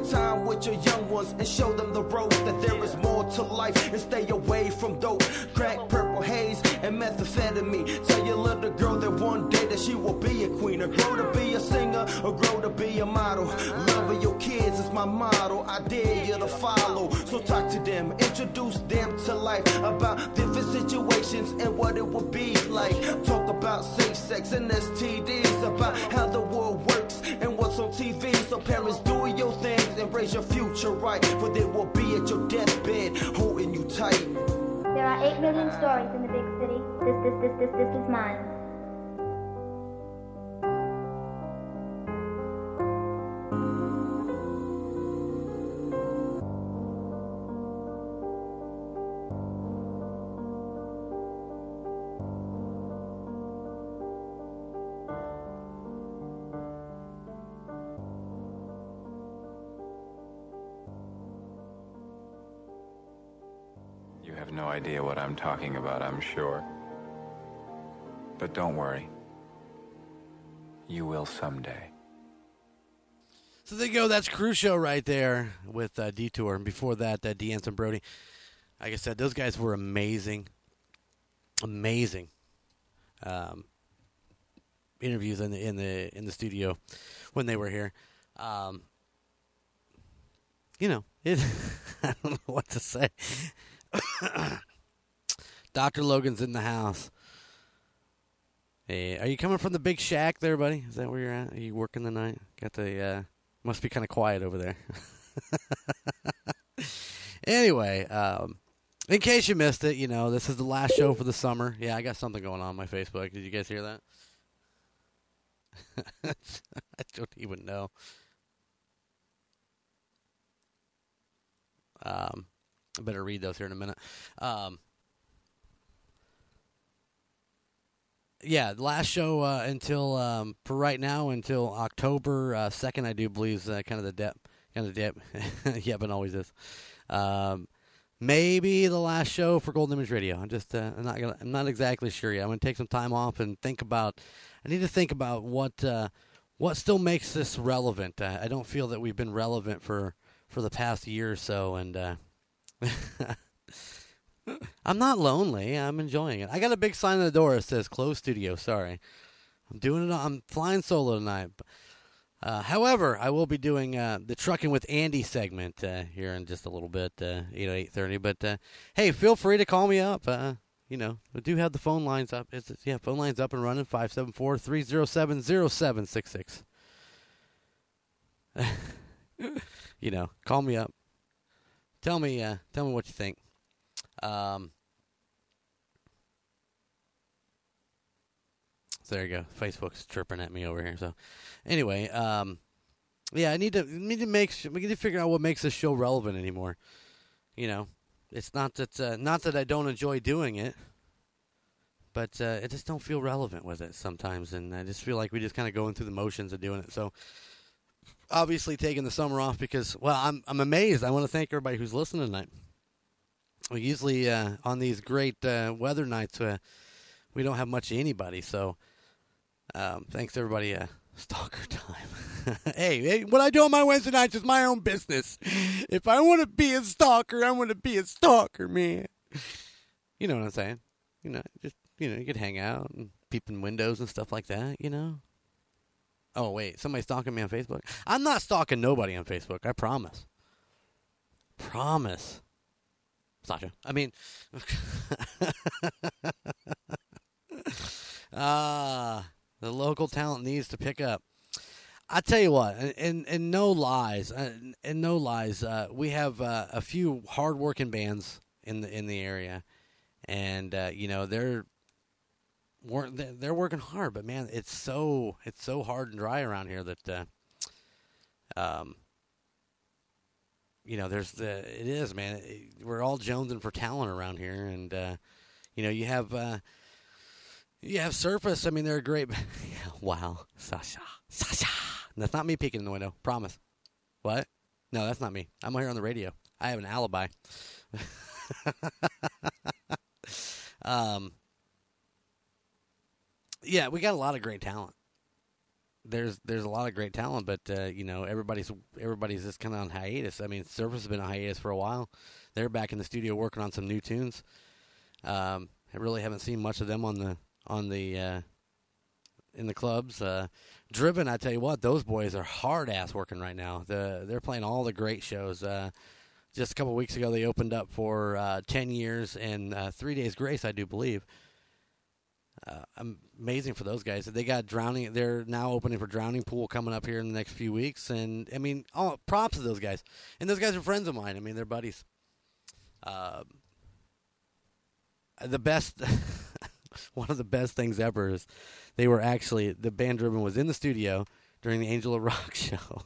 time with your young ones and show them the ropes that there is more to life and stay away from dope, crack, purple haze, and methamphetamine. Tell your little girl that one day that she will be a queen, or grow to be a singer, or grow to be a model. Loving your kids is my motto. I dare you to follow. So talk to them, introduce them to life about different situations and what it would be like. Talk about safe sex and STDs, about how the world works and what's on TV. So parents, do your things and raise your future right, for they will be at your deathbed holding you tight. There are 8 million stories in the big city. This, this, this, this, this is mine. Idea what I'm talking about, I'm sure. But don't worry. You will someday. So there you go. That's Crucio right there with uh, Detour. And before that, uh, D'Anson Brody. Like I said, those guys were amazing. Amazing. Um, interviews in the in the in the studio when they were here. Um, you know, it, I don't know what to say. Dr. Logan's in the house. Hey, are you coming from the big shack there, buddy? Is that where you're at? Are you working the night? Got the uh must be kind of quiet over there. anyway, um in case you missed it, you know, this is the last show for the summer. Yeah, I got something going on, on my Facebook. Did you guys hear that? I don't even know. Um, I better read those here in a minute. Um, yeah, last show uh, until um, for right now until October uh, second, I do believe is uh, kind of the depth, kind of the yeah, but always is. Um, maybe the last show for Golden Image Radio. I'm just uh, I'm not gonna I'm not exactly sure yet. I'm gonna take some time off and think about. I need to think about what uh, what still makes this relevant. Uh, I don't feel that we've been relevant for for the past year or so, and uh, I'm not lonely. I'm enjoying it. I got a big sign on the door that says "Closed Studio." Sorry, I'm doing it. I'm flying solo tonight. Uh, however, I will be doing uh, the trucking with Andy segment uh, here in just a little bit, uh, eight eight thirty. But uh, hey, feel free to call me up. Uh, you know, we do have the phone lines up. It's, yeah, phone lines up and running 574-307-0766. you know, call me up. Tell me, uh, tell me what you think. Um, so there you go. Facebook's chirping at me over here. So, anyway, um, yeah, I need to need to make we need to figure out what makes this show relevant anymore. You know, it's not that uh, not that I don't enjoy doing it, but uh, I just don't feel relevant with it sometimes, and I just feel like we just kind of going through the motions of doing it. So, obviously, taking the summer off because well, I'm I'm amazed. I want to thank everybody who's listening tonight. We usually uh, on these great uh, weather nights, uh, we don't have much of anybody. So, um, thanks everybody. Uh, stalker time. hey, hey, what I do on my Wednesday nights is my own business. If I want to be a stalker, I want to be a stalker, man. You know what I'm saying? You know, just you know, you could hang out and peep in windows and stuff like that. You know. Oh wait, somebody's stalking me on Facebook. I'm not stalking nobody on Facebook. I promise. Promise. Sasha. I mean, ah, the local talent needs to pick up. I tell you what, and and, no lies, uh, and no lies. Uh, we have uh, a few hardworking bands in the in the area, and uh, you know they're they're they're working hard. But man, it's so it's so hard and dry around here that uh, um you know, there's the it is man. We're all jonesing for talent around here, and uh, you know, you have uh, you have Surface. I mean, they're a great. wow, Sasha, Sasha. That's not me peeking in the window. Promise. What? No, that's not me. I'm here on the radio. I have an alibi. um, yeah, we got a lot of great talent. There's there's a lot of great talent, but uh, you know everybody's everybody's just kind of on hiatus. I mean, Surface has been on hiatus for a while. They're back in the studio working on some new tunes. Um, I really haven't seen much of them on the on the uh, in the clubs. Uh, Driven, I tell you what, those boys are hard ass working right now. The, they're playing all the great shows. Uh, just a couple weeks ago, they opened up for uh, ten years and uh, three days grace, I do believe. Uh, amazing for those guys. They got drowning. They're now opening for Drowning Pool coming up here in the next few weeks, and I mean, all props to those guys. And those guys are friends of mine. I mean, they're buddies. Uh, the best, one of the best things ever is they were actually the band Driven was in the studio during the Angel of Rock show.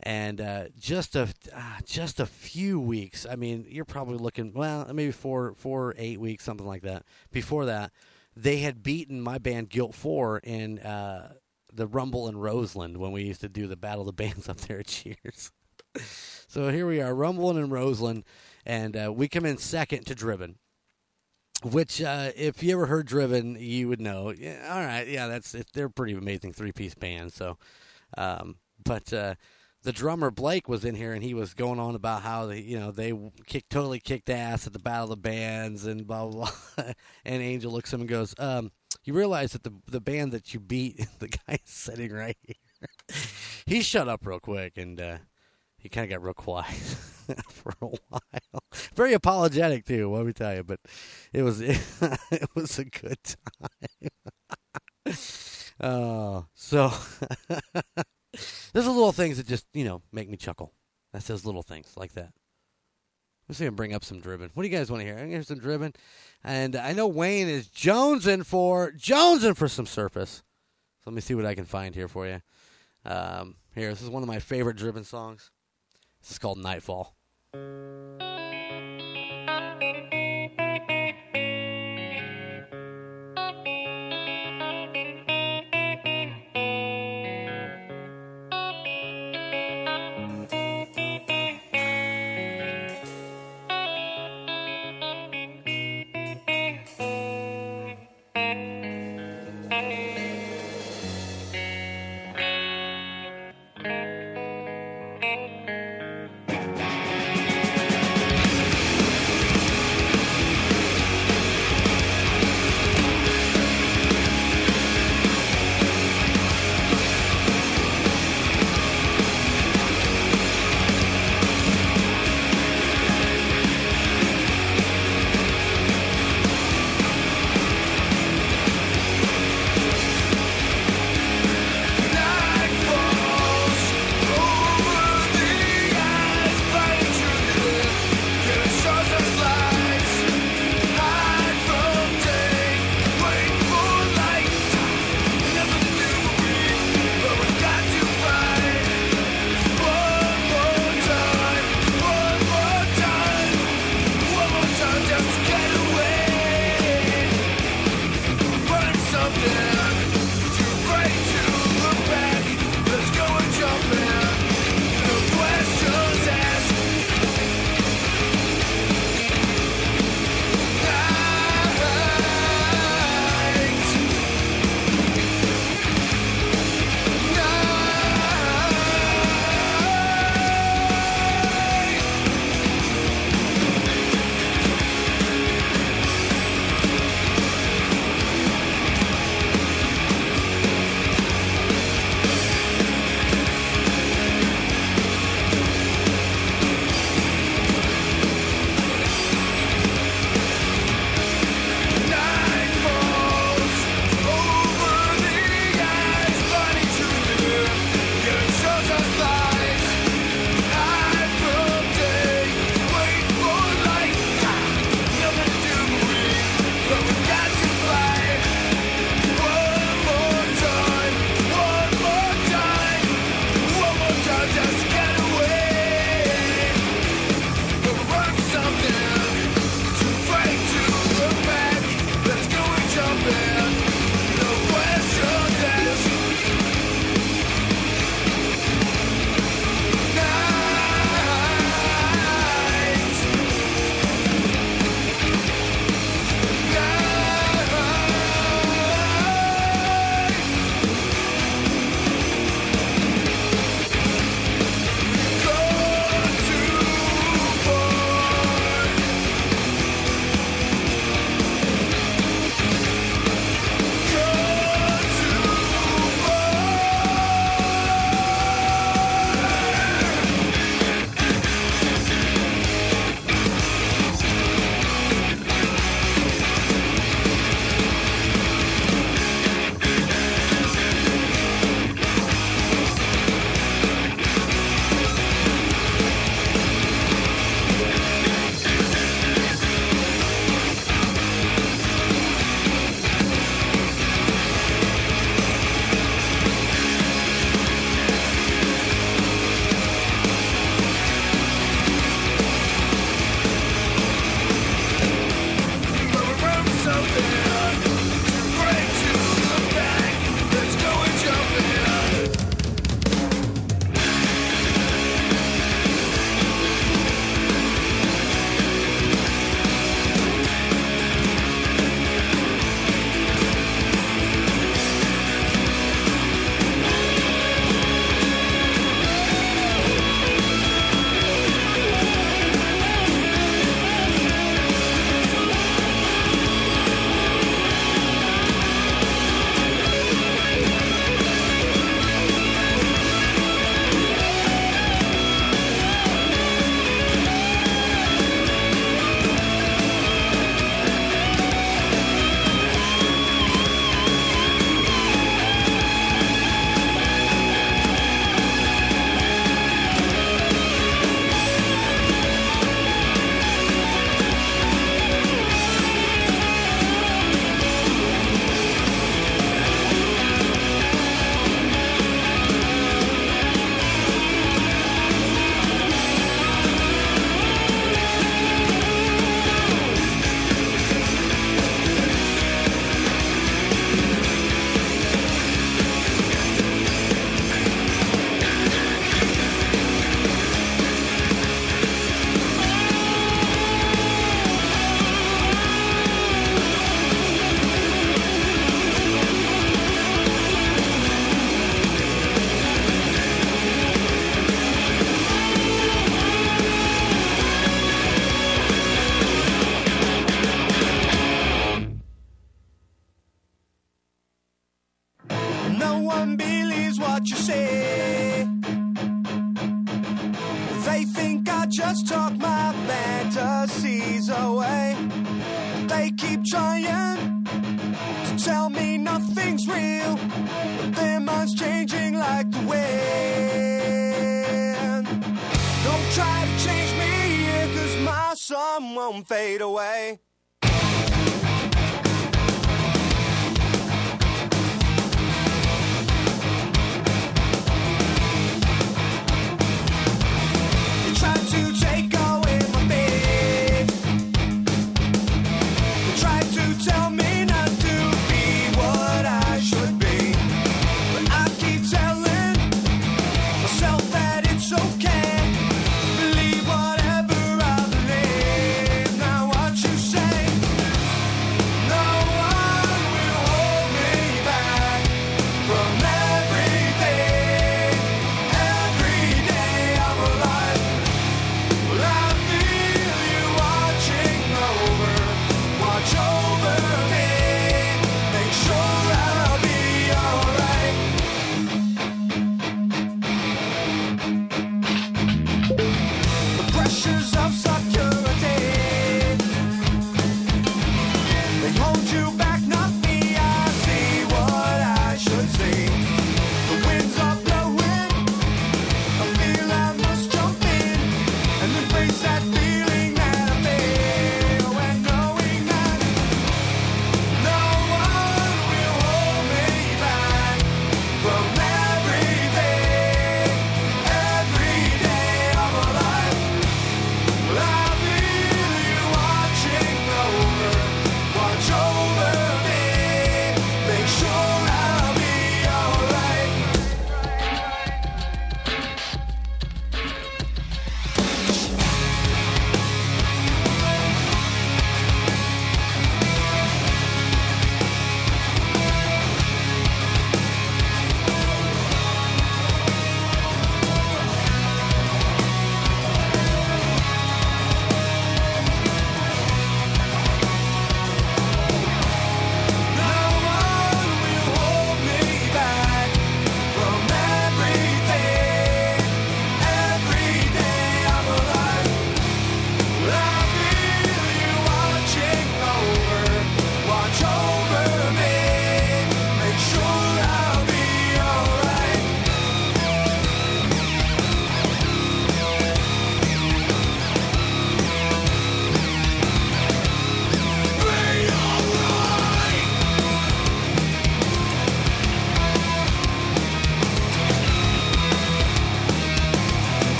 and uh, just a uh, just a few weeks. I mean, you're probably looking well, maybe four, four, eight weeks, something like that. Before that, they had beaten my band Guilt Four in uh, the Rumble in Roseland when we used to do the Battle of the Bands up there at Cheers. so here we are, rumbling in Roseland, and uh, we come in second to Driven. Which, uh, if you ever heard Driven, you would know. Yeah, all right, yeah, that's it, they're pretty amazing three piece band. So, um, but uh, the drummer Blake was in here and he was going on about how they, you know, they kicked totally kicked ass at the Battle of the Bands and blah blah. blah. and Angel looks at him and goes, um, "You realize that the the band that you beat, the guy sitting right here, he shut up real quick and uh, he kind of got real quiet for a while. Very apologetic too. Let me tell you, but it was it, was a good time. Oh, so there's the little things that just you know make me chuckle. That's those little things like that. Let's see can bring up some driven. What do you guys want to hear? I hear some driven, and I know Wayne is jonesing for jonesing for some surface. So let me see what I can find here for you. Um, here, this is one of my favorite driven songs. This is called Nightfall.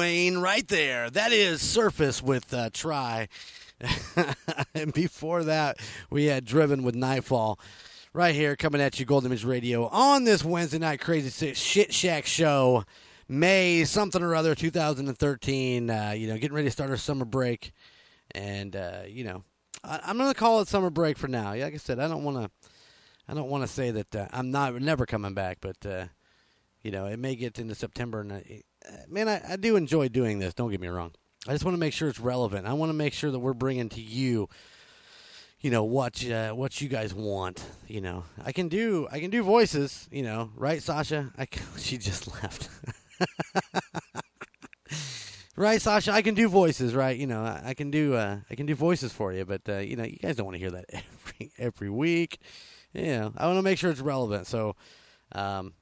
Wayne, right there. That is Surface with uh, Try. and before that, we had Driven with Nightfall. Right here, coming at you, Golden Image Radio, on this Wednesday night Crazy Shit Shack show, May something or other, 2013. Uh, you know, getting ready to start our summer break. And, uh, you know, I, I'm going to call it summer break for now. Like I said, I don't want to. I don't want to say that uh, I'm not never coming back, but uh, you know, it may get into September, and uh, man, I, I do enjoy doing this. Don't get me wrong. I just want to make sure it's relevant. I want to make sure that we're bringing to you, you know, what uh, what you guys want. You know, I can do I can do voices. You know, right, Sasha? I can, she just left. right, Sasha? I can do voices, right? You know, I, I can do uh, I can do voices for you, but uh, you know, you guys don't want to hear that every every week. You know, I want to make sure it's relevant. So, um,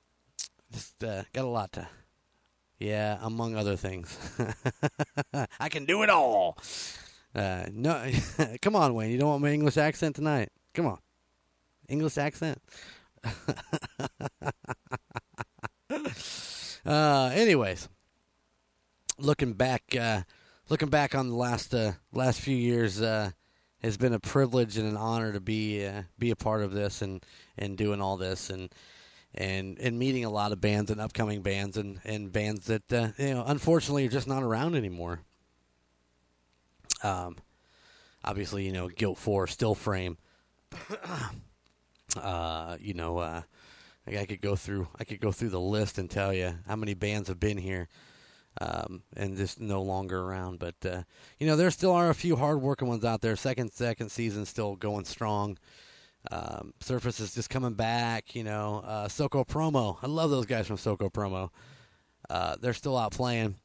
just uh, got a lot to. Yeah, among other things. I can do it all. Uh, no, come on, Wayne. You don't want my English accent tonight? Come on, English accent. uh, anyways, looking back, uh, looking back on the last uh, last few years, uh, has been a privilege and an honor to be uh, be a part of this and and doing all this and and and meeting a lot of bands and upcoming bands and and bands that uh, you know unfortunately are just not around anymore. Um, obviously, you know, Guilt Four, Still Frame. uh, you know, uh, I, could go through I could go through the list and tell you how many bands have been here. um, and just no longer around. But uh, you know, there still are a few hard-working ones out there. Second second season still going strong. Um, Surface is just coming back. You know, uh, Soko Promo. I love those guys from Soko Promo. Uh, they're still out playing.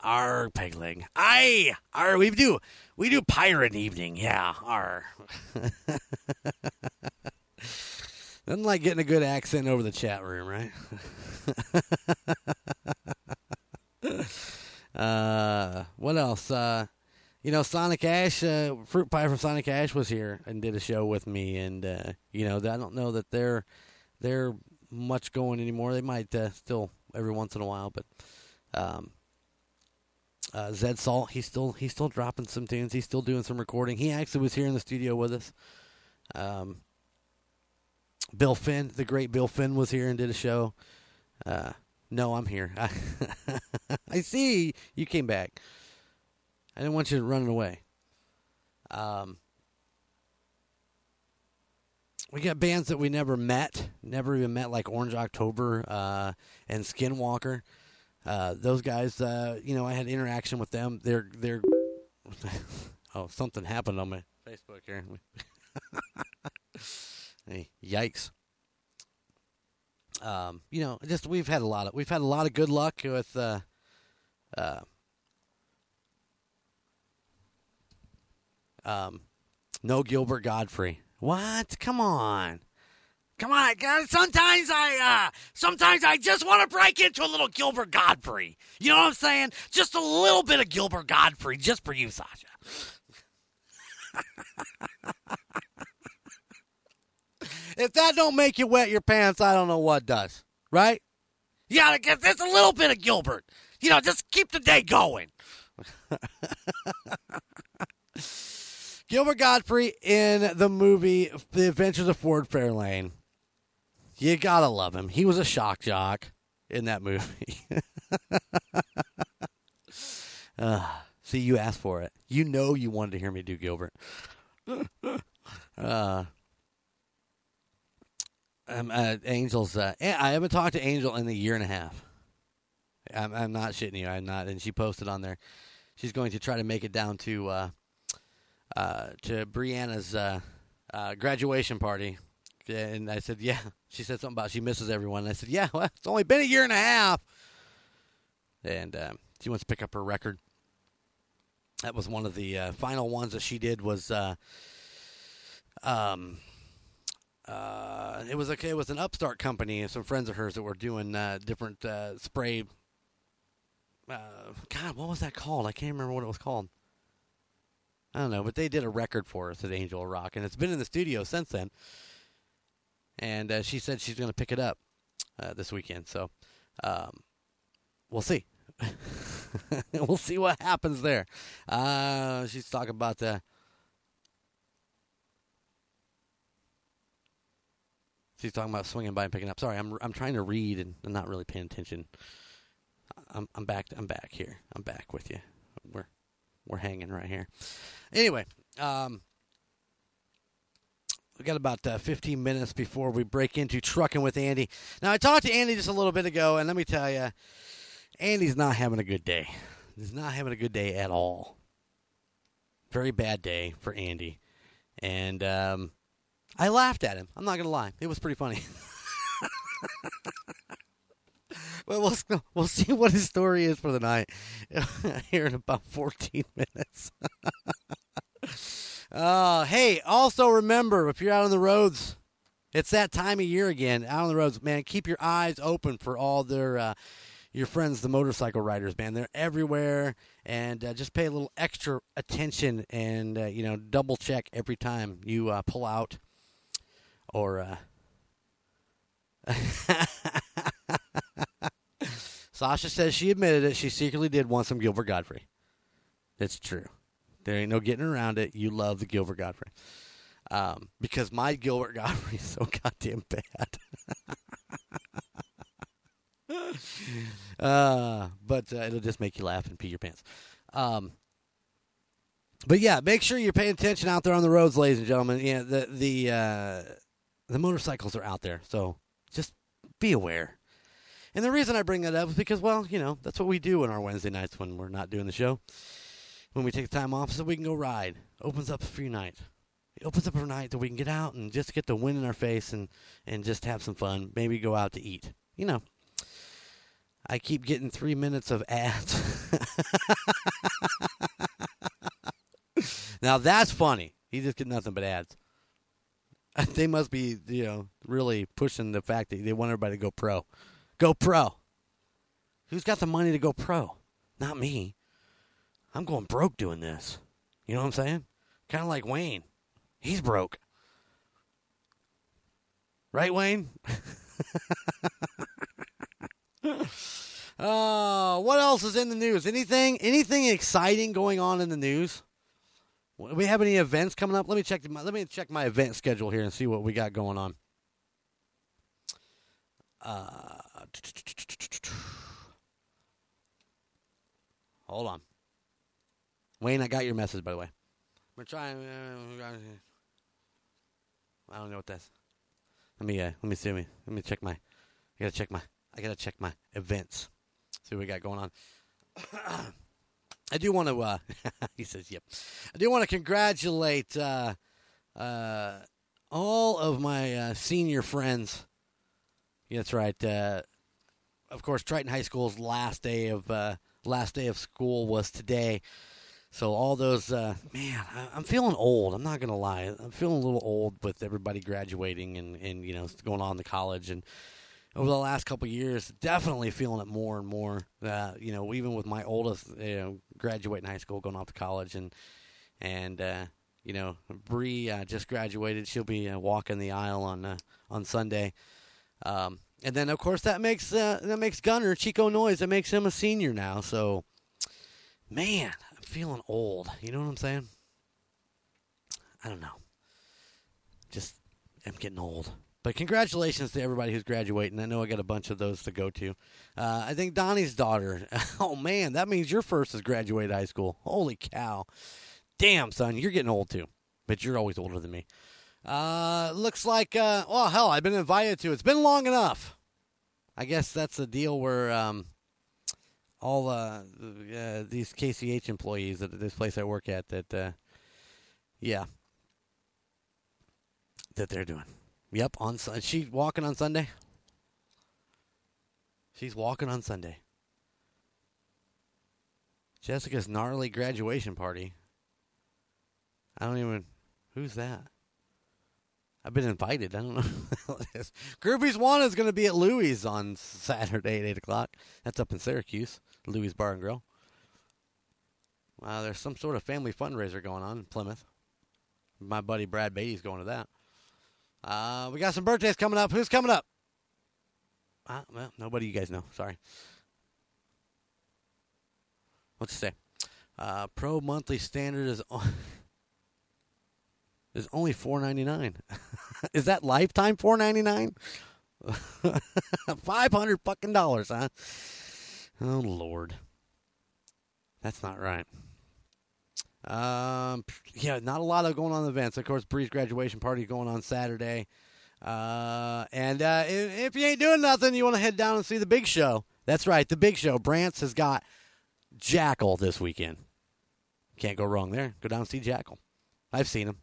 Our pegling. I our we do we do pirate evening. Yeah, our. Nothing like getting a good accent over the chat room, right? uh, what else? Uh, you know, Sonic Ash, uh, Fruit Pie from Sonic Ash was here and did a show with me, and uh, you know, I don't know that they're they're much going anymore. They might uh, still every once in a while, but um, uh, Zed Salt, he's still he's still dropping some tunes. He's still doing some recording. He actually was here in the studio with us. Um, Bill Finn, the great Bill Finn, was here and did a show. Uh, no, I'm here. I see you came back. I didn't want you to running away. Um, we got bands that we never met, never even met, like Orange October uh, and Skinwalker. Uh, those guys, uh, you know, I had interaction with them. They're they're. oh, something happened on my Facebook here. hey, yikes. Um, you know, just we've had a lot of we've had a lot of good luck with uh, uh, um, no Gilbert Gottfried. What? Come on. Come on. Sometimes I, uh, sometimes I just want to break into a little Gilbert Gottfried. You know what I'm saying? Just a little bit of Gilbert Gottfried, just for you, Sasha. if that don't make you wet your pants, I don't know what does. Right? You gotta get this a little bit of Gilbert. You know, just keep the day going. Gilbert Gottfried in the movie The Adventures of Ford Fairlane. You gotta love him. He was a shock jock in that movie. uh, see, you asked for it. You know you wanted to hear me do Gilbert. uh, um, uh, Angel's. Uh, I haven't talked to Angel in a year and a half. I'm, I'm not shitting you. I'm not. And she posted on there. She's going to try to make it down to uh, to Brianna's uh, uh, graduation party. And I said, yeah. She said something about she misses everyone. And I said, yeah. Well, it's only been a year and a half. And uh, she wants to pick up her record. That was one of the uh, final ones that she did. Was uh, um, uh, it was a, it was an upstart company and some friends of hers that were doing uh, different uh, spray. Uh, God, what was that called? I can't remember what it was called. I don't know, but they did a record for us at Angel Rock, and it's been in the studio since then. And uh, she said she's going to pick it up uh, this weekend, so um, we'll see. we'll see what happens there. Uh, she's talking about the. She's talking about swinging by and picking up. Sorry, I'm I'm trying to read and I'm not really paying attention. I'm I'm back. I'm back here. I'm back with you. We're we're hanging right here. Anyway, um, we got about uh, 15 minutes before we break into trucking with Andy. Now, I talked to Andy just a little bit ago, and let me tell you, Andy's not having a good day. He's not having a good day at all. Very bad day for Andy. And um, I laughed at him. I'm not to lie. It was pretty funny. Well, we'll we'll see what his story is for the night here in about 14 minutes. uh, hey, also remember if you're out on the roads, it's that time of year again. Out on the roads, man. Keep your eyes open for all their uh, your friends, the motorcycle riders, man. They're everywhere, and uh, just pay a little extra attention and uh, you know double check every time you uh, pull out or. Sasha says she admitted it. She secretly did want some Gilbert Gottfried. It's true. There ain't no getting around it. You love the Gilbert Gottfried. Um, because my Gilbert Gottfried is so goddamn bad. uh, but uh, it'll just make you laugh and pee your pants. Um, but yeah, make sure you're paying attention out there on the roads, ladies and gentlemen. Yeah, the the uh, the motorcycles are out there, so just be aware. And the reason I bring that up is because, well, you know, that's what we do on our Wednesday nights when we're not doing the show. When we take the time off so we can go ride. Opens up a free night. It opens up a night that we can get out and just get the wind in our face and, and just have some fun. Maybe go out to eat. You know, I keep getting three minutes of ads. now that's funny. He just get nothing but ads. They must be, you know, really pushing the fact that they want everybody to go pro. Go pro. Who's got the money to go pro? Not me. I'm going broke doing this. You know what I'm saying? Kind of like Wayne. He's broke. Right, Wayne? Uh, what else is in the news? Anything anything exciting going on in the news? We have any events coming up? Let me check my let me check my event schedule here and see what we got going on. Uh, hold on, Wayne. I got your message by the way. We're trying. Uh, I don't know what that's. Let me uh, let me see me. Let me check my. I gotta check my. I gotta check my events. See what we got going on. I do want to. Uh, he says, "Yep." I do want to congratulate uh, uh, all of my uh, senior friends. That's right. Uh, of course, Triton High School's last day of uh, last day of school was today. So all those man, I, I'm feeling old. I'm not gonna lie. I'm feeling a little old with everybody graduating and and you know going on to college and over the last couple years, definitely feeling it more and more. Uh, you know, even with my oldest, you know, graduating high school, going off to college, and and uh, you know, Bree uh, just graduated. She'll be uh, walking the aisle on uh, on Sunday. Um, and then, of course, that makes uh, that makes Gunner Chico Noise. That makes him a senior now. So, man, I'm feeling old. You know what I'm saying? I don't know. Just I'm getting old. But congratulations to everybody who's graduating. I know I got a bunch of those to go to. Uh, I think Donnie's daughter. Oh man, that means your first has graduated high school. Holy cow! Damn, son, you're getting old too. But you're always older than me. Uh, looks like. Uh, well, hell, I've been invited to. It's been long enough. I guess that's the deal where um, all uh, uh, these KCH employees at this place I work at that, uh, yeah, that they're doing. Yep, on Sun- she walking on Sunday. She's walking on Sunday. Jessica's gnarly graduation party. I don't even. Who's that? I've been invited. I don't know. Groupies One is going to be at Louie's on Saturday at 8 o'clock. That's up in Syracuse, Louie's Bar and Grill. Wow, there's some sort of family fundraiser going on in Plymouth. My buddy Brad Beatty's going to that. Uh, we got some birthdays coming up. Who's coming up? Uh, well, nobody you guys know. Sorry. What's it say? Uh, pro monthly standard is o- is only four ninety nine. is that lifetime four ninety nine? Five hundred fucking dollars, huh? Oh lord, that's not right. Um, yeah, not a lot of going on events. Of course, Bree's graduation party going on Saturday. Uh, and uh, if, if you ain't doing nothing, you want to head down and see the big show. That's right, the big show. Brant's has got Jackal this weekend. Can't go wrong there. Go down and see Jackal. I've seen him.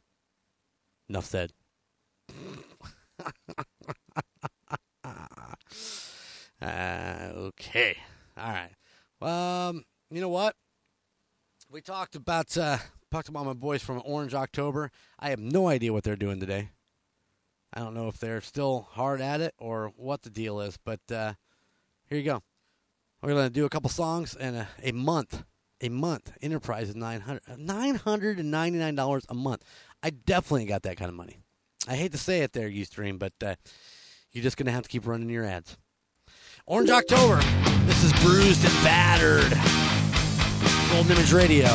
Enough said. uh, okay. All right. Um, you know what? We talked about uh, talked about my boys from Orange October. I have no idea what they're doing today. I don't know if they're still hard at it or what the deal is, but uh, here you go. We're gonna do a couple songs and a, a month. A month. Enterprise is nine hundred nine hundred and ninety nine dollars a month. I definitely got that kind of money. I hate to say it there, Ustream, but uh, you're just gonna have to keep running your ads. Orange October. This is bruised and battered. Golden Image Radio.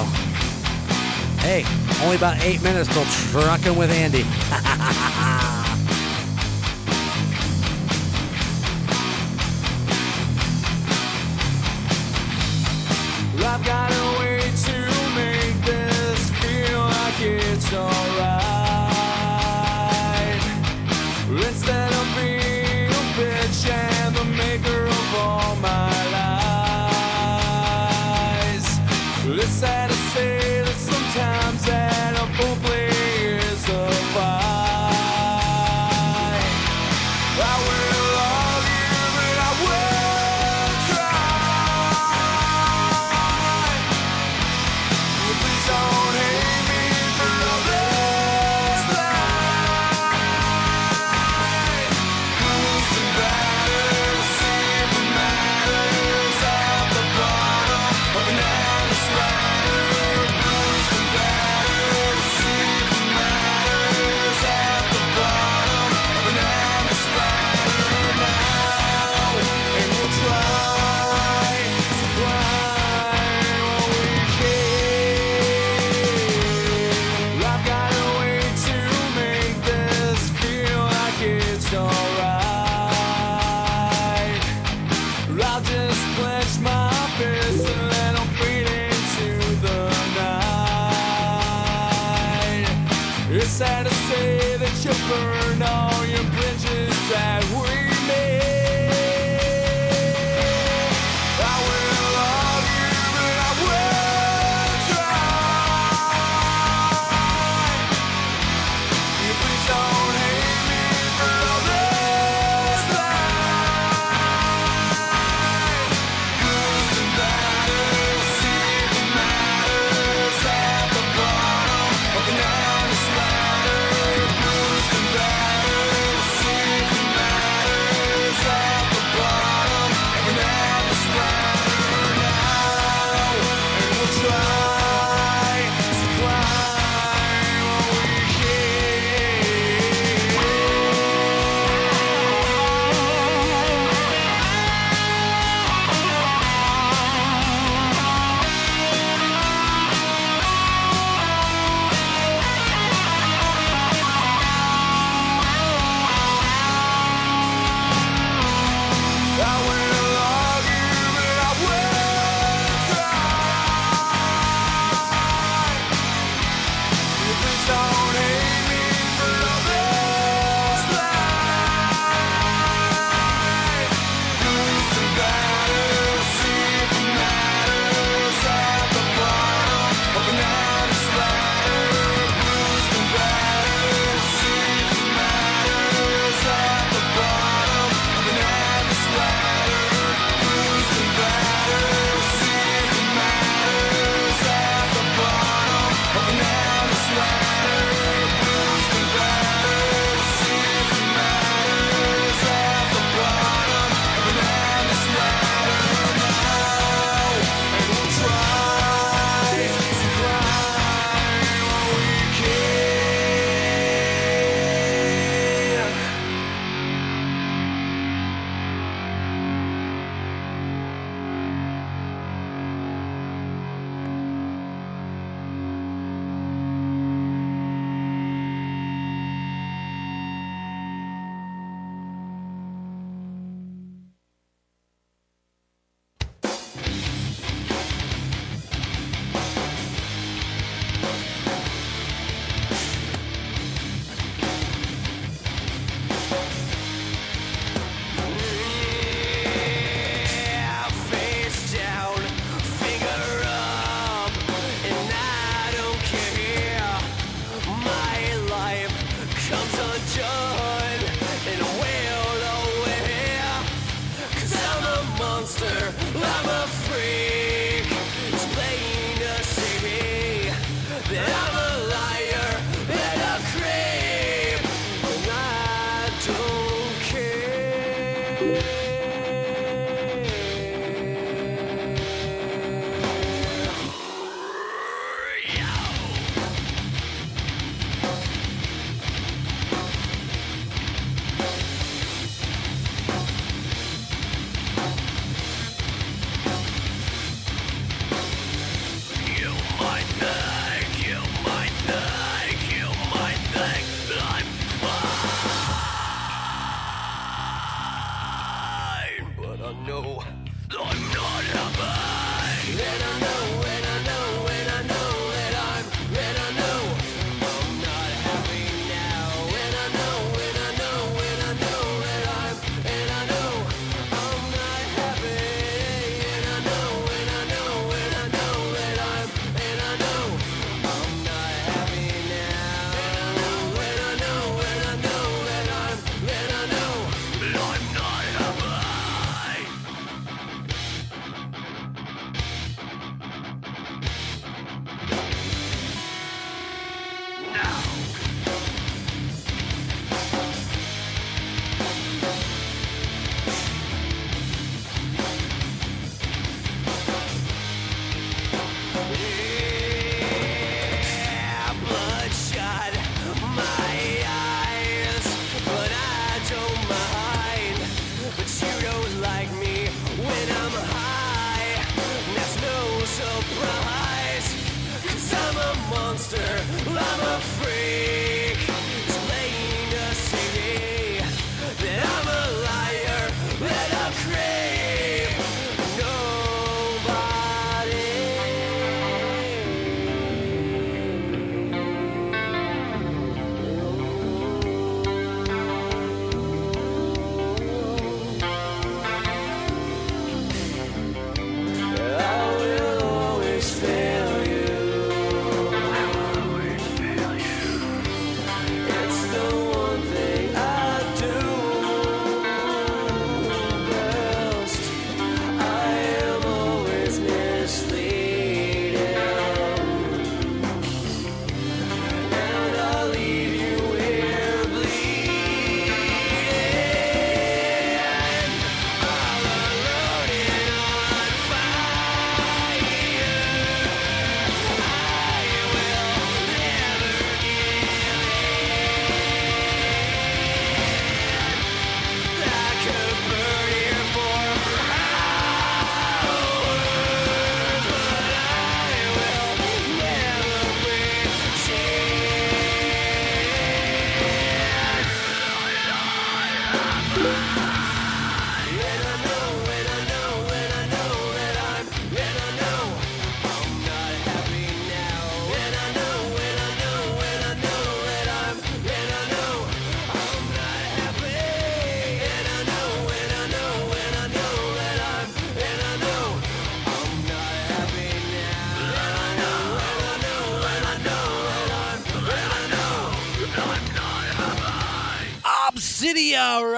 Hey, only about eight minutes till trucking with Andy.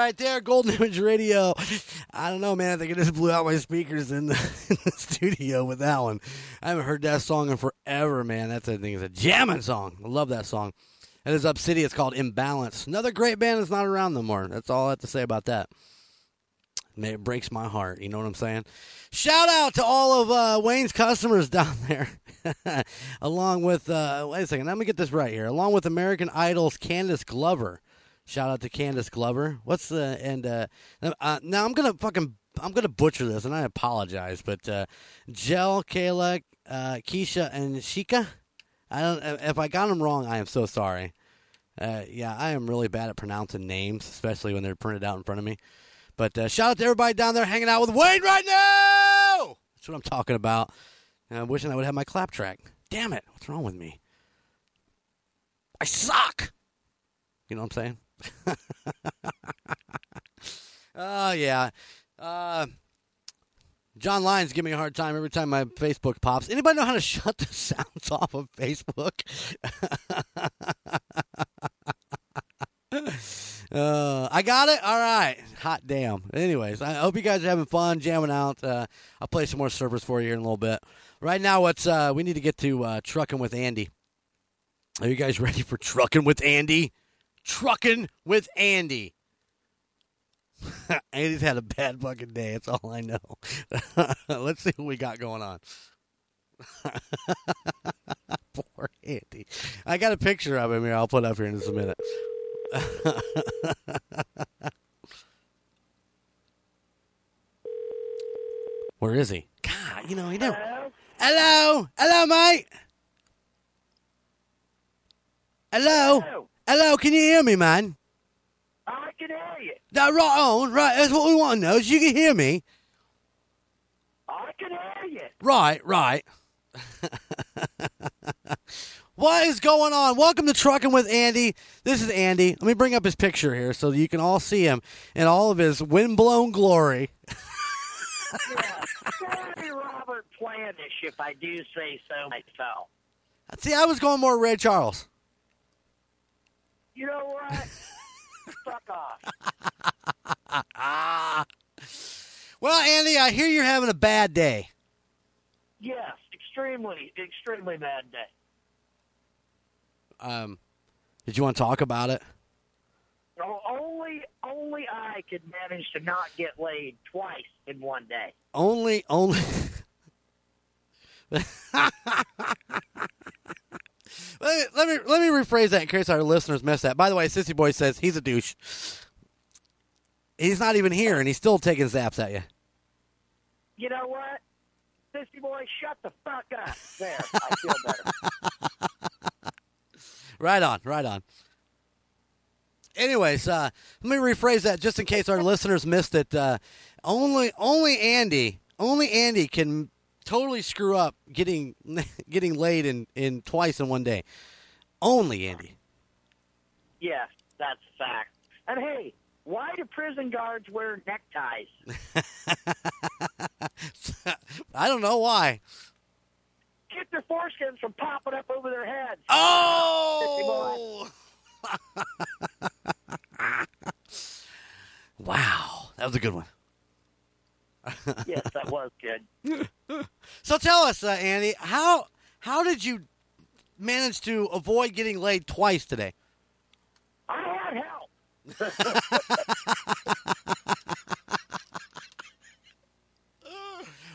right there, Golden Image Radio. I don't know, man. I think I just blew out my speakers in the, in the studio with that one. I haven't heard that song in forever, man. That's I think it's a jamming song. I love that song. It is Obsidio. It's called Imbalance. Another great band that's not around no more. That's all I have to say about that. It breaks my heart. You know what I'm saying? Shout out to all of uh, Wayne's customers down there, along with uh, wait a second. Let me get this right here. Along with American Idol's Candice Glover. Shout out to Candice Glover. What's the and uh, uh, now I'm gonna fucking I'm gonna butcher this and I apologize, but uh, Jel, Kayla, uh, Keisha, and Shika. I don't. If I got them wrong, I am so sorry. Uh, yeah, I am really bad at pronouncing names, especially when they're printed out in front of me. But uh, shout out to everybody down there hanging out with Wayne right now. That's what I'm talking about. I'm wishing I would have my clap track. Damn it! What's wrong with me? I suck. You know what I'm saying? Oh yeah. Uh, John Lyons give me a hard time every time my Facebook pops. Anybody know how to shut the sounds off of Facebook? uh, I got it. All right. Hot damn. Anyways, I hope you guys are having fun jamming out. Uh, I'll play some more servers for you here in a little bit. Right now, what's uh, we need to get to uh, trucking with Andy. Are you guys ready for trucking with Andy? Trucking with Andy. Andy's had a bad fucking day. That's all I know. Let's see what we got going on. Poor Andy. I got a picture of him here. I'll put up here in just a minute. Where is he? God, you know he never. Hello, hello, mate. Hello, hello. Hello, can you hear me, man? I can hear you. No, right on. Right, that's what we want to know. Is you can hear me. I can hear you. Right, right. what is going on? Welcome to Trucking with Andy. This is Andy. Let me bring up his picture here so you can all see him in all of his windblown glory. yeah, sorry, Robert Planish, if I do say so myself. See, I was going more Ray Charles. You know what? Fuck off. Well, Andy, I hear you're having a bad day. Yes, extremely, extremely bad day. Um, did you want to talk about it? O- Only, only I could manage to not get laid twice in one day. Only, only. let, me, let me let me rephrase that in case our listeners missed that. By the way, Sissy Boy says he's a douche. He's not even here, and he's still taking zaps at you. You know what? Sissy boy, shut the fuck up. There, I feel better. Right on, right on. Anyways, uh, let me rephrase that just in case our listeners missed it. Uh, only, only Andy, only Andy can totally screw up getting getting laid in, in twice in one day. Only Andy. Yes, that's a fact. And hey, why do prison guards wear neckties? I don't know why. Get their foreskins from popping up over their heads. Oh! wow, that was a good one. Yes, that was good. So tell us, uh, Andy, how how did you manage to avoid getting laid twice today? I had help.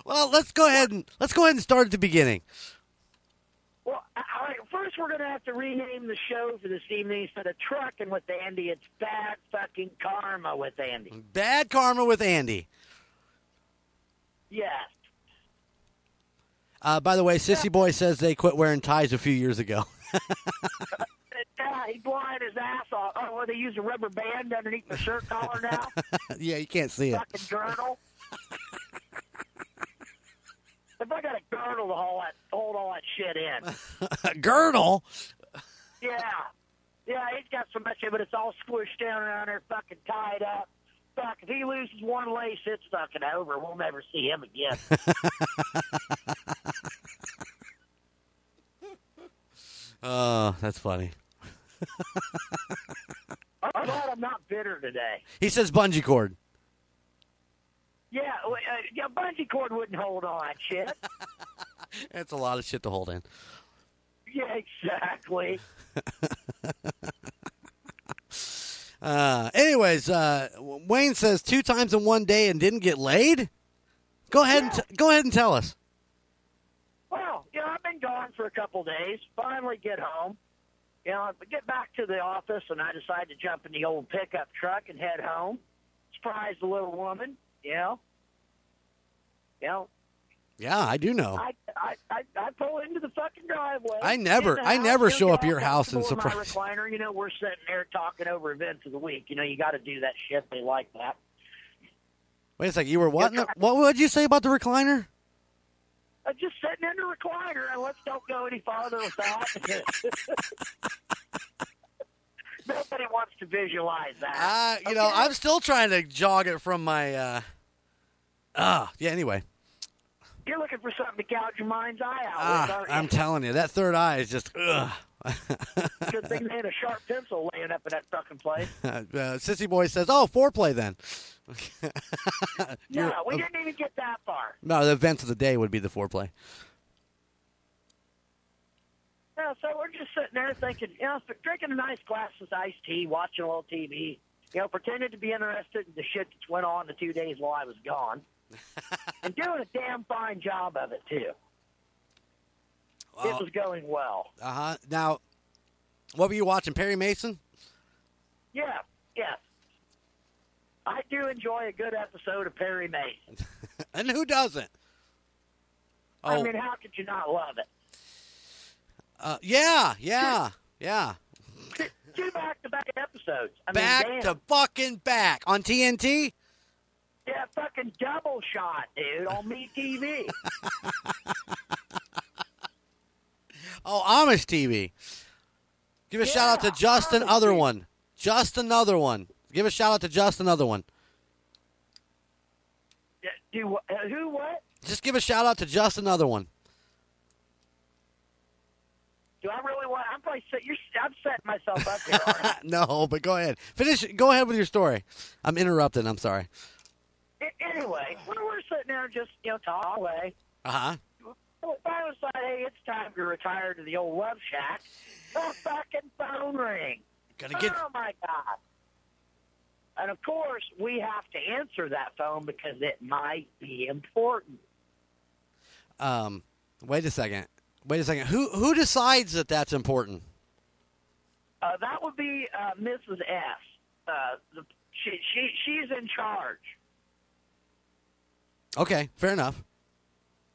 Well, let's go ahead and let's go ahead and start at the beginning. Well, all right, first we're going to have to rename the show for this evening instead of Trucking with Andy. It's Bad Fucking Karma with Andy. Bad karma with Andy. Yes. Uh, by the way, Sissy Boy says they quit wearing ties a few years ago. Yeah, he's blowing his ass off. Oh, well, they use a rubber band underneath the shirt collar now? yeah, you can't see it. Fucking girdle. if I got a girdle to hold, that, hold all that shit in. a Girdle. Yeah. Yeah, he's got so much of it, but it's all squished down around there, fucking tied up. Fuck, if he loses one lace, it's fucking over. We'll never see him again. Oh, that's funny. I'm glad I'm not bitter today. He says bungee cord. Yeah, uh, yeah, bungee cord wouldn't hold on shit. That's a lot of shit to hold in. yeah, exactly. Uh, anyways, uh, Wayne says two times in one day and didn't get laid. Go ahead and t- go ahead and tell us. Well, you know, I've been gone for a couple days. Finally get home. You know, I get back to the office and I decide to jump in the old pickup truck and head home. Surprise the little woman, you know. You know, Yeah, I do know. I, I, I, I pull into the fucking driveway. I never- I never show up your house and surprise- My recliner, you know, we're sitting there talking over events of the week. You know, you got to do that shit. They like that. Wait a second. You were what? the- what would you say about the recliner? Uh, just sitting in the recliner, and let's don't go any farther with that. Nobody wants to visualize that. Uh, you know, I'm still trying to jog it from my. uh Ah, yeah. Anyway, You're looking for something to gouge your mind's eye out with, ah, I'm you? telling you, that third eye is just. Ugh. Good thing they had a sharp pencil laying up in that fucking place. uh, Sissy boy says, "Oh, foreplay then." No, we didn't even get that far. No, the events of the day would be the foreplay. Yeah, so we're just sitting there thinking, you know, drinking a nice glass of iced tea, watching a little TV, you know, pretending to be interested in the shit that went on the two days while I was gone, and doing a damn fine job of it too. it was going well. Uh huh. Now, what were you watching? Perry Mason? Yeah, yes. I do enjoy a good episode of Perry Mason. and who doesn't? I Oh. mean, how could you not love it? Uh, yeah, yeah, yeah. Two back-to-back episodes. I Back mean, to fucking back on TNT. Yeah, fucking double shot, dude, on Me TV. Oh, Amish TV. Give a shout out to just another one. Just another one. Give a shout out to just another one. Do uh, who what? Just give a shout out to just another one. Do I really want? I'm probably set, you're. I'm setting myself up here. no, but go ahead. Finish. Go ahead with your story. I'm interrupting. I'm sorry. Anyway, we're sitting there just you know talking away, Uh huh. I was like, hey, it's time to retire to the old love shack. The fucking phone ring. Gotta get- Oh my god. And of course, we have to answer that phone because it might be important. Um, wait a second. Wait a second. Who who decides that that's important? Uh, that would be uh, Mrs. S. Uh, the, she she she's in charge. Okay, fair enough.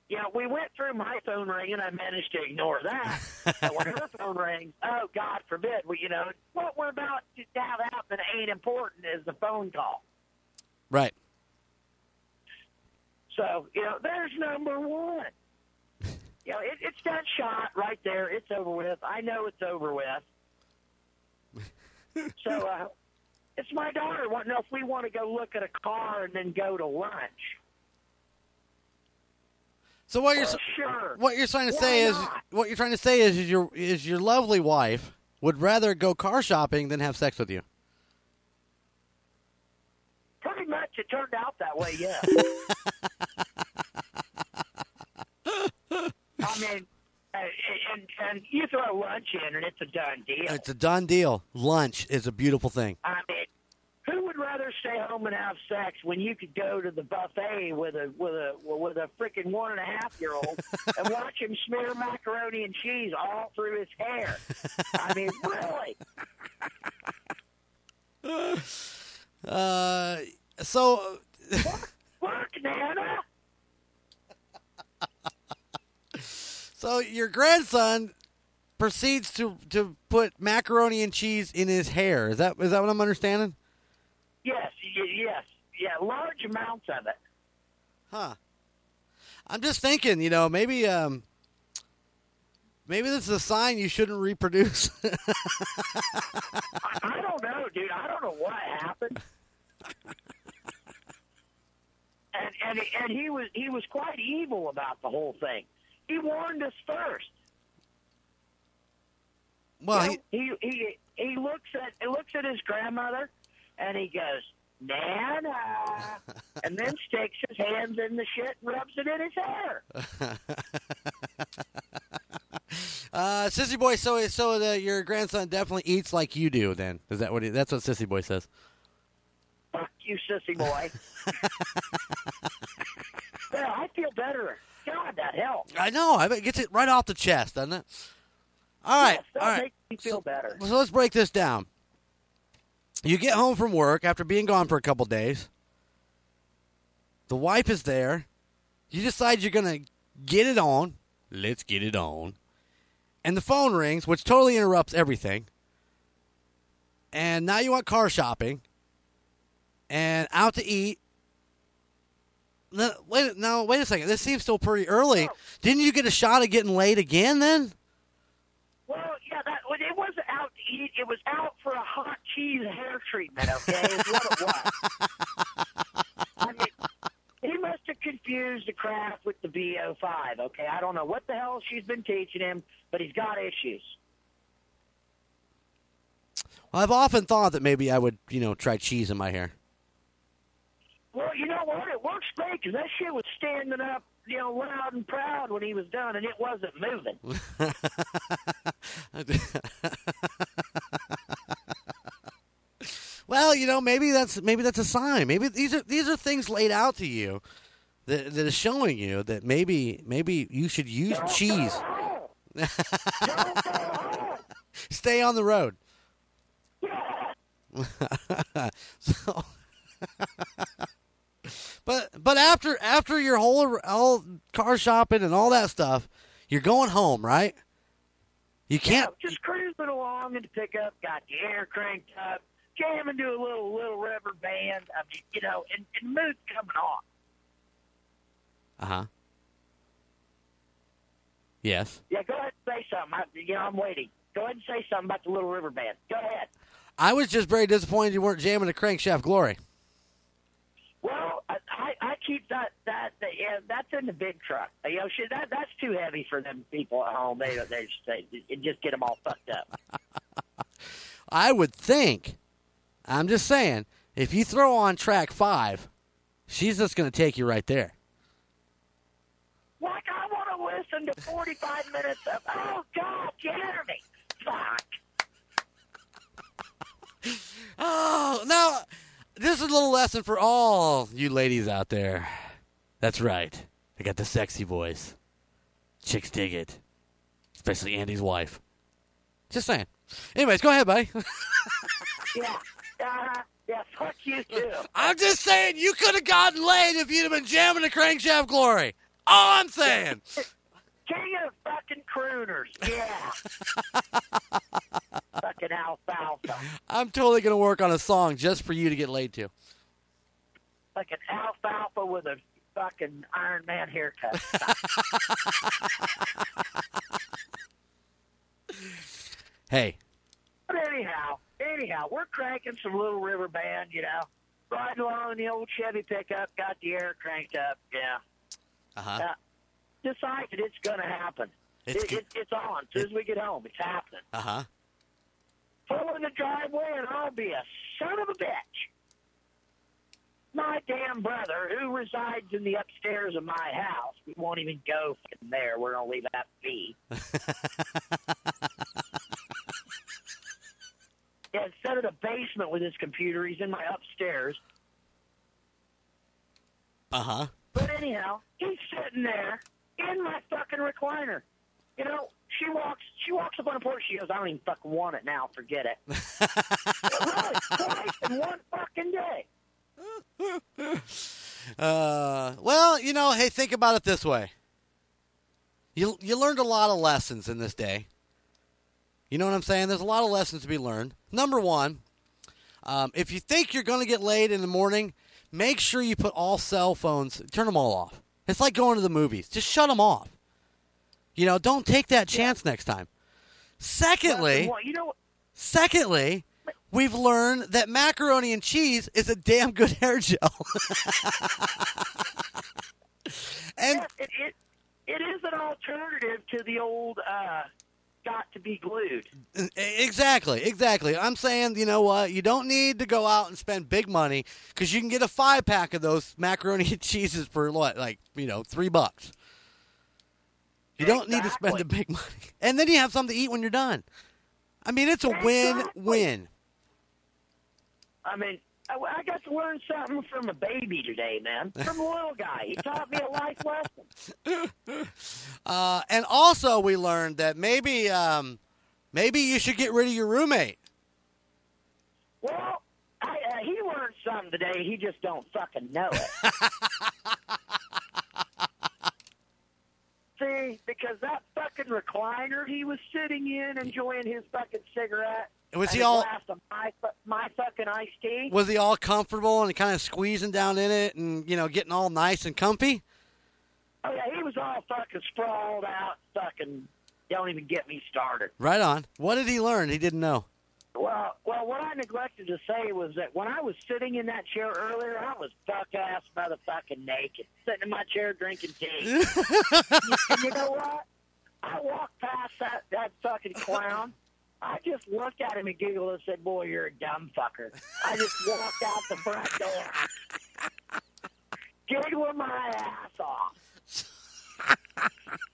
Yeah, we went through my phone ring and I managed to ignore that. and when her phone rings, oh God forbid, we you know what we're about to have happen ain't important is the phone call. Right. So you know, there's number one. You know, it, it's that shot right there. It's over with. I know it's over with. so uh, it's my daughter wanting to know if we want to go look at a car and then go to lunch. So what you're sure. what you're trying to Why say is what you're trying to say is, is your is your lovely wife would rather go car shopping than have sex with you. Pretty much, it turned out that way. Yeah. I mean, uh, and and you throw lunch in, and it's a done deal. It's a done deal. Lunch is a beautiful thing. I mean, who would rather stay home and have sex when you could go to the buffet with a with a with a freaking one and a half year old and watch him smear macaroni and cheese all through his hair? I mean, really? Uh, so Look, Nana. so your grandson proceeds to to put macaroni and cheese in his hair. Is that is that what I'm understanding? Yes, yes, yeah, large amounts of it. Huh. I'm just thinking, you know, maybe um maybe this is a sign you shouldn't reproduce. I, don't know, dude. I don't know what happened. And and and he was he was quite evil about the whole thing. He warned us first. well, You know, he, he he looks at he looks at his grandmother, And he goes, Nana. and then sticks his hands in the shit and rubs it in his hair. Uh, Sissy Boy, so so the, your grandson definitely eats like you do. Then is that what he, that's what Sissy Boy says? Fuck you, sissy boy. well, I feel better. God, that helps. I know. I bet it gets it right off the chest, doesn't it? All right, Yes, that all right. makes me feel better. So let's break this down. You get home from work after being gone for a couple days. The wife is there. You decide you're gonna get it on. Let's get it on. And the phone rings, which totally interrupts everything. And now you want car shopping and out to eat. No, wait, no, wait a second. This seems still pretty early. Didn't you get a shot at getting laid again then? Well, yeah, that well, it wasn't It was out for a hot cheese hair treatment. Okay, is what it was. I mean, he must have confused the Kraft with the VO5. Okay, I don't know what the hell she's been teaching him, but he's got issues. Well, I've often thought that maybe I would, you know, try cheese in my hair. Well, you know what? It works great because that shit was standing up, you know, loud and proud when he was done, and it wasn't moving. well, you know, maybe that's maybe that's a sign. Maybe these are these are things laid out to you that that is showing you that maybe maybe you should use cheese. Stay on the road. so, but but after after your whole whole car shopping and all that stuff, you're going home, right? You can't. Yeah, just cruising along in the pickup, got the air cranked up, jamming to a little little river band. I mean, you know, and, and mood's coming on. Uh huh. Yes. Yeah, go ahead and say something. I, you know, I'm waiting. Go ahead and say something about the little river band. Go ahead. I was just very disappointed you weren't jamming the crankshaft glory. Well, I, I, keep that that, that yeah, that's in the big truck. You know, shit, that that's too heavy for them people at home. They they just they, just get them all fucked up. I would think. I'm just saying, if you throw on track five, she's just going to take you right there. Like I want to listen to 45 minutes of oh God, Jeremy, fuck. Oh, now this is a little lesson for all you ladies out there. That's right. I got the sexy voice. Chicks dig it, especially Andy's wife. Just saying. Anyways, go ahead, buddy. Yeah, uh, yeah, fuck you too. I'm just saying you could have gotten laid if you'd have been jamming the crankshaft glory. All I'm saying. King of fucking crooners, yeah. fucking alfalfa, I'm totally going to work on a song just for you to get laid to. fucking alfalfa with a fucking Iron Man haircut. Hey, But anyhow, anyhow, we're cranking some little river band, you know, riding along in the old Chevy pickup, got the air cranked up, yeah. uh-huh. Uh, decided it's going to happen. It's it, it, it's on. As soon as we get home, it's happening. Uh-huh. Pull in the driveway, and I'll be a son of a bitch. My damn brother, who resides in the upstairs of my house, we won't even go in there. We're going to leave that be. yeah, instead of the basement with his computer, he's in my upstairs. Uh-huh. But anyhow, he's sitting there in my fucking recliner. You know, she walks she walks up on the porch, she goes, I don't even fucking want it now, forget it. really, twice in one fucking day. Uh, well, you know, hey, think about it this way. You you learned a lot of lessons in this day. You know what I'm saying? There's a lot of lessons to be learned. Number one, um, if you think you're going to get laid in the morning, make sure you put all cell phones, turn them all off. It's like going to the movies. Just shut them off. You know, don't take that chance next time. Secondly, Well, you know, secondly, we've learned that macaroni and cheese is a damn good hair gel. and it, it it is an alternative to the old uh got to be glued. Exactly, exactly. I'm saying, you know what? You don't need to go out and spend big money because you can get a five pack of those macaroni and cheeses for what, like you know, three bucks. You don't need to spend the big money, and then you have something to eat when you're done. I mean, it's a win-win. I mean, I, I got to learn something from a baby today, man. From a little guy. He taught me a life lesson. Uh, and also, we learned that maybe, um, maybe you should get rid of your roommate. Well, I, uh, he learned something today. He just don't fucking know it. See, because that fucking recliner he was sitting in, enjoying his fucking cigarette. Was he all- my, my fucking iced tea? Was he all comfortable and kind of squeezing down in it, and you know, getting all nice and comfy? Oh yeah, he was all fucking sprawled out. Fucking don't even get me started. Right on. What did he learn? He didn't know. Well, well, what I neglected to say was that when I was sitting in that chair earlier, I was buck ass motherfucking naked, sitting in my chair drinking tea. and you know what? I walked past that that fucking clown. I just looked at him and giggled and said, "Boy, you're a dumb fucker." I just walked out the front door, giggling my ass off.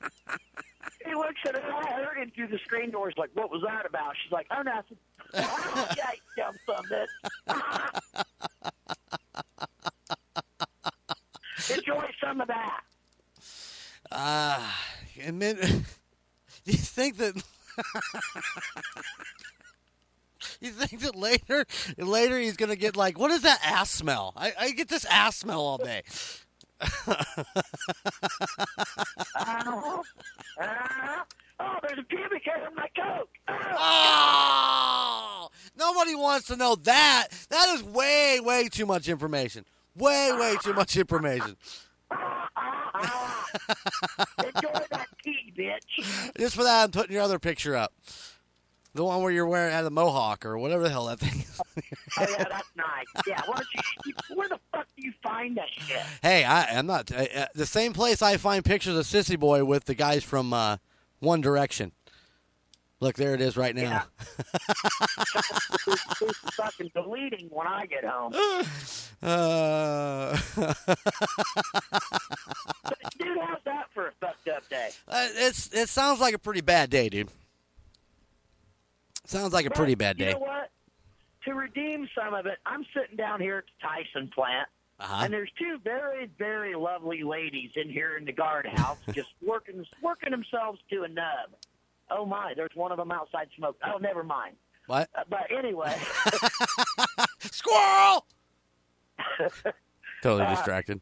He looks at it. I heard him through the screen door. He's like, "What was that about?" She's like, "Oh, nothing." oh, yeah, dumb son. Enjoy some of that. Ah, and then you think that? you think that later, later he's gonna get like, what is that ass smell? I, I get this ass smell all day. Uh, uh, oh, there's a pubic hair in my coat. Oh, nobody wants to know that. That is way, way too much information. Way, way too much information. Enjoy that tea, bitch. Just for that, I'm putting your other picture up. The one where you're wearing had a mohawk or whatever the hell that thing is. Oh yeah, that's nice. Yeah, you? Where the fuck do you find that shit? Hey, I, I'm not uh, uh, the same place I find pictures of Sissy Boy with the guys from uh, One Direction. Look, there it is right now. Who's fucking deleting when I get home? Uh, Dude, how's that for a fucked up day? uh, it's it sounds like a pretty bad day, dude. Sounds like a But pretty bad day. You know what? To redeem some of it, I'm sitting down here at the Tyson plant, Uh-huh. and there's two very, very lovely ladies in here in the guardhouse, just working, working themselves to a nub. Oh my, there's one of them outside smoking. Oh, never mind. What? Uh, but anyway, Squirrel! Totally Uh, distracted.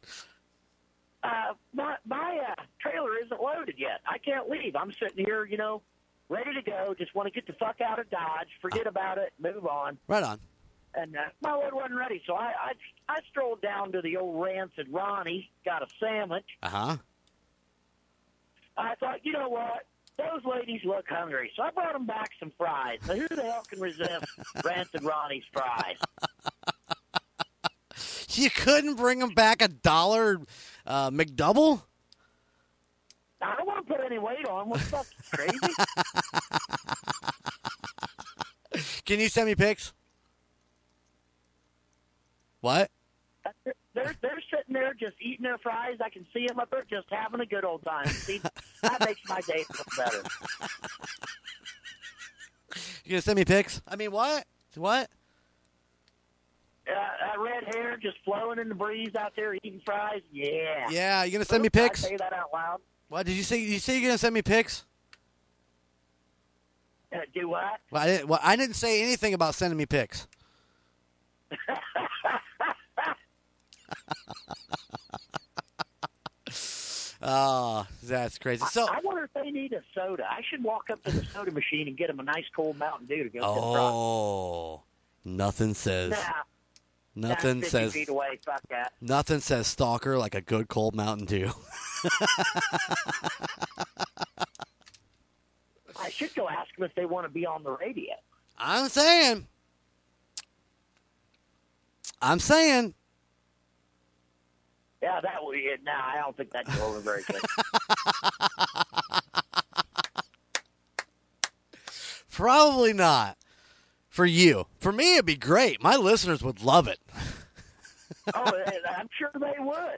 uh, my my uh, trailer isn't loaded yet. I can't leave. I'm sitting here, you know, ready to go. Just want to get the fuck out of Dodge, forget about it, move on. Right on. And uh, my load wasn't ready, so I, I I strolled down to the old Rancid Ronnie, got a sandwich. Uh huh. I thought, you know what? Those ladies look hungry, so I brought them back some fries. Now, who the hell can resist Rancid Ronnie's fries? You couldn't bring them back a dollar uh, McDouble? I don't want to put any weight on. What the fuck, crazy? Can you send me pics? What? They're they're sitting there just eating their fries. I can see them up there just having a good old time. See, that makes my day feel better. You gonna send me pics? I mean, what? What? Uh, that red hair just flowing in the breeze out there eating fries. Yeah. Yeah, you gonna send me pics? say that out loud. What did you say? You say you're gonna send me pics? Uh, do what? Well, I didn't. Well, I didn't say anything about sending me pics. Oh, that's crazy. So, I wonder if they need a soda. I should walk up to the soda machine and get them a nice cold Mountain Dew to go. oh, nothing says, Nah, nothing that's 50 says, away. That. nothing says stalker like a good cold Mountain Dew. I should go ask them if they want to be on the radio. I'm saying, I'm saying, Yeah, that would be it. Nah, I don't think that'd go over very good. Probably not. For you. For me, it'd be great. My listeners would love it. oh, I'm sure they would.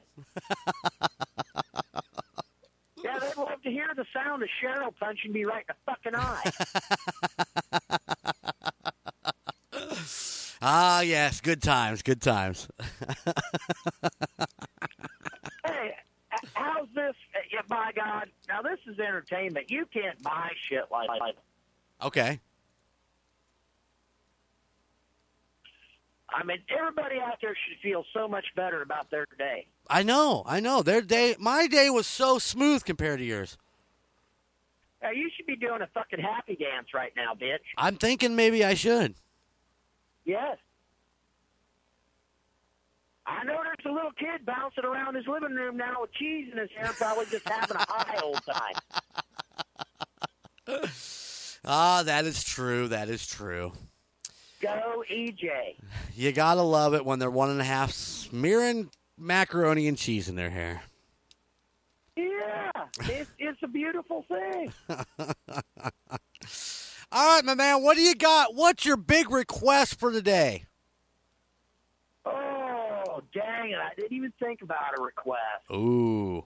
yeah, they'd love to hear the sound of Cheryl punching me right in the fucking eye. Ah, yes. Good times. Good times. hey, how's this? Yeah, by God, now this is entertainment. You can't buy shit like that. okay. I mean, everybody out there should feel so much better about their day. I know. I know. Their day, my day was so smooth compared to yours. Now, you should be doing a fucking happy dance right now, bitch. I'm thinking maybe I should. Yes. I know there's a little kid bouncing around his living room now with cheese in his hair, probably just having a high old time. Ah, that is true. That is true. Go, EJ. You gotta love it when they're one and a half smearing macaroni and cheese in their hair. Yeah, it's, it's a beautiful thing. All right, my man. What do you got? What's your big request for today? Oh, dang it. I didn't even think about a request. Ooh.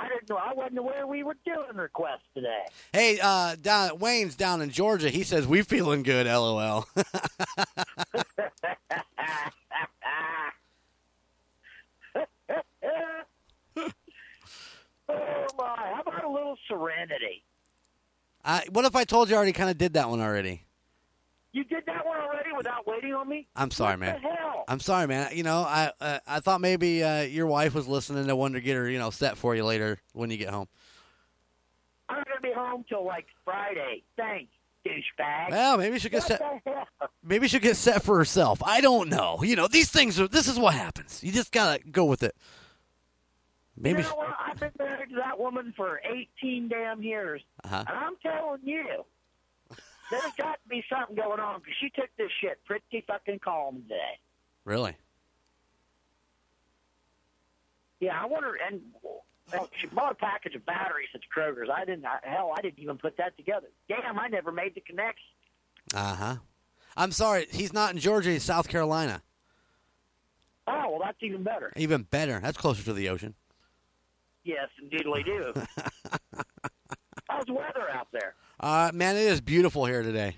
I didn't know. I wasn't aware we were doing requests today. Hey, uh, down Wayne's down in Georgia. He says we feeling good. LOL. oh, my. How about a little serenity? uh, what if I told you I already kind of did that one already? You did that without waiting on me? I'm sorry, what man. The hell? I'm sorry, man. You know, I uh, I thought maybe uh, your wife was listening to to get her, you know, set for you later when you get home. I'm going to be home till like Friday. Thanks, douchebag. Well, maybe she'll get set. Maybe she'll get set for herself. I don't know. You know, these things are. This is what happens. You just gotta go with it. Maybe. You know what? I've been married to that woman for 18 damn years. Uh-huh. And I'm telling you, there's got to be something going on because she took this shit pretty fucking calm today. Really? Yeah, I wonder. And well, she bought a package of batteries at Kroger's. I didn't. I, hell, I didn't even put that together. Damn, I never made the connection. Uh huh. I'm sorry. He's not in Georgia. He's South Carolina. Oh, well, that's even better. Even better. That's closer to the ocean. Yes, indeed, we do. How's the weather out there? Uh, man, it is beautiful here today.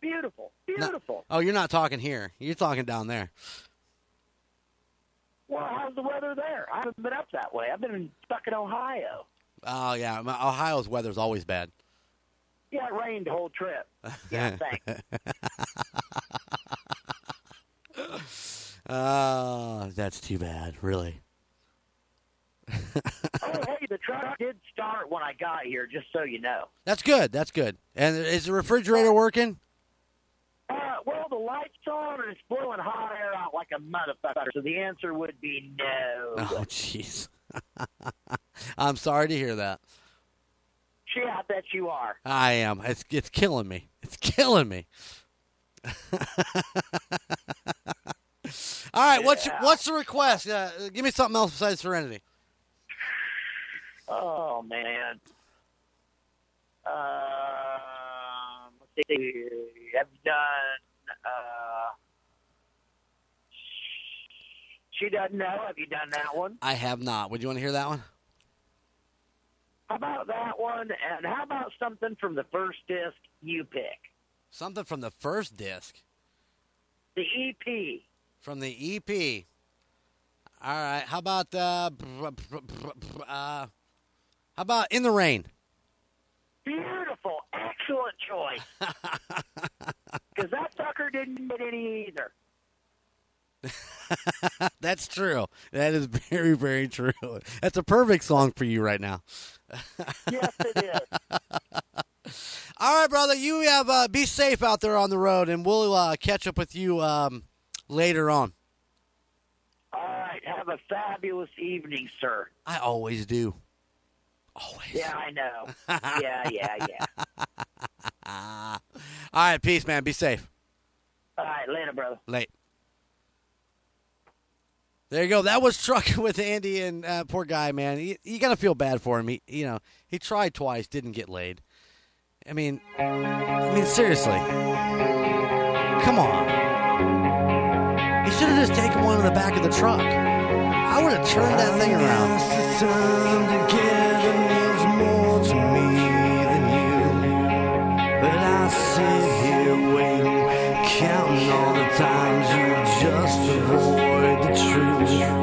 Beautiful, beautiful. Oh, you're not talking here. You're talking down there. Well, how's the weather there? I haven't been up that way. I've been stuck in Ohio. Oh yeah, my, Ohio's weather's always bad. Yeah, it rained the whole trip. Yeah, thanks. Oh, that's too bad. Really. Oh, hey, the truck did start when I got here, just so you know. That's good. That's good. And is the refrigerator working? Uh, well, the light's on and it's blowing hot air out like a motherfucker. So the answer would be no. Oh, jeez. I'm sorry to hear that. Yeah, I bet you are. I am. It's it's killing me. It's killing me. All right, what's what's the request? Uh, give me something else besides Serenity. Oh man. Um, let's see. Have you done? Uh, she doesn't know. Have you done that one? I have not. Would you want to hear that one? How about that one? And how about something from the first disc you pick? Something from the first disc, The EP. from the EP. All right. How about uh, uh how about In the Rain? Beautiful, excellent choice. Because that sucker didn't get any either. That's true. That is very, very true. That's a perfect song for you right now. Yes, it is. All right, brother. You have uh, be safe out there on the road, and we'll uh, catch up with you um, later on. All right, have a fabulous evening, sir. I always do. Yeah, I know. yeah, yeah, yeah. All right, peace, man. Be safe. All right, later, brother. Late. There you go. That was trucking with Andy, and uh, poor guy, man. You, you gotta feel bad for him. He, you know, he tried twice, didn't get laid, I mean, I mean, seriously. Come on. He should have just taken one in the back of the truck. I would have turned that thing around. Counting all the times you just avoid the truth.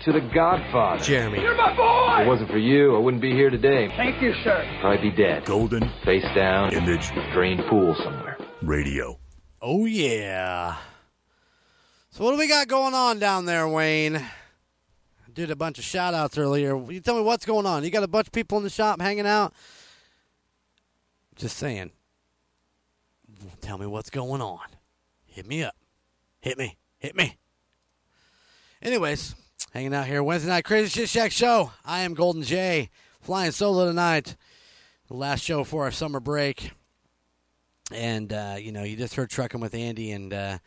Shout to the Godfather. Jeremy. You're my boy! If it wasn't for you, I wouldn't be here today. Thank you, sir. Probably be dead. Golden Face down. Image. Drained pool somewhere. Radio. Oh yeah. So what do we got going on down there, Wayne? Did a bunch of shout outs earlier. You tell me what's going on. You got a bunch of people in the shop hanging out? Just saying. Tell me what's going on. Hit me up. Hit me. Hit me. Anyways, hanging out here Wednesday night Crazy Shit Shack show. I am Golden J, flying solo tonight. The last show for our summer break. And uh, you know, you just heard trucking with Andy, and uh,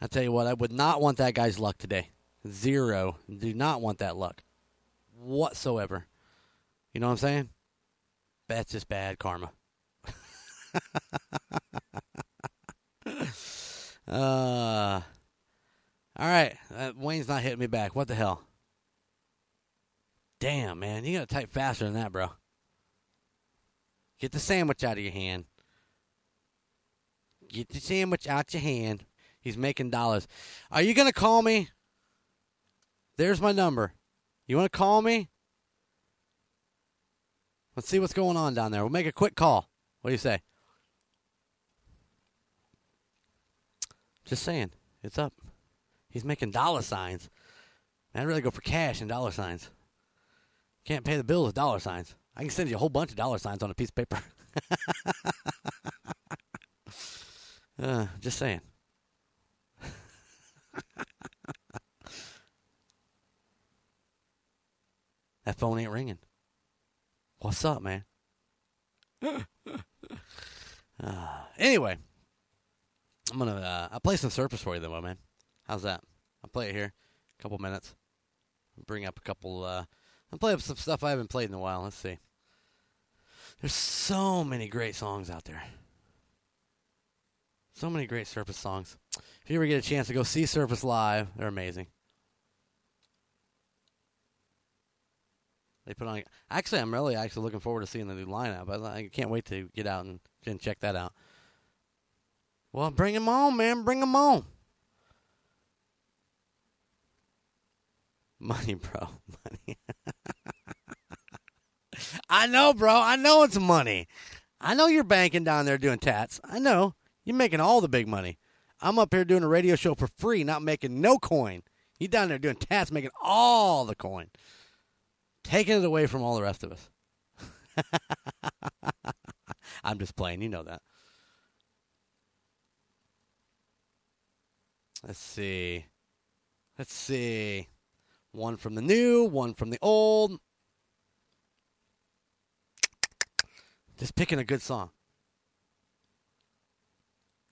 I'll tell you what, I would not want that guy's luck today. Zero. Do not want that luck whatsoever. You know what I'm saying? That's just bad karma. uh, all right. Uh, Wayne's not hitting me back. What the hell? Damn, man. You got to type faster than that, bro. Get the sandwich out of your hand. Get the sandwich out your hand. He's making dollars. Are you to call me? There's my number. You to call me? Let's see what's going on down there. We'll make a quick call. What do you say? Just saying, it's up. He's making dollar signs. I'd really go for cash and dollar signs. Can't pay the bills with dollar signs. I can send you a whole bunch of dollar signs on a piece of paper. uh, just saying. that phone ain't ringing. What's up, man? uh, anyway, I'm gonna uh, I'll play some Surface for you, though, man. How's that? I'll play it here, a couple minutes. Bring up a couple. Uh, I'll play up some stuff I haven't played in a while. Let's see. There's so many great songs out there. So many great Surface songs. If you ever get a chance to go see Surface live, they're amazing. They put on. Actually, I'm really actually looking forward to seeing the new lineup. I, I can't wait to get out and, and check that out. Well, bring them on, man. Bring them on. Money, bro. Money. I know, bro. I know it's money. I know you're banking down there doing tats. I know. You're making all the big money. I'm up here doing a radio show for free, not making no coin. You down there doing tats, making all the coin. Taking it away from all the rest of us. I'm just playing. You know that. Let's see. Let's see. One from the new, one from the old. Just picking a good song.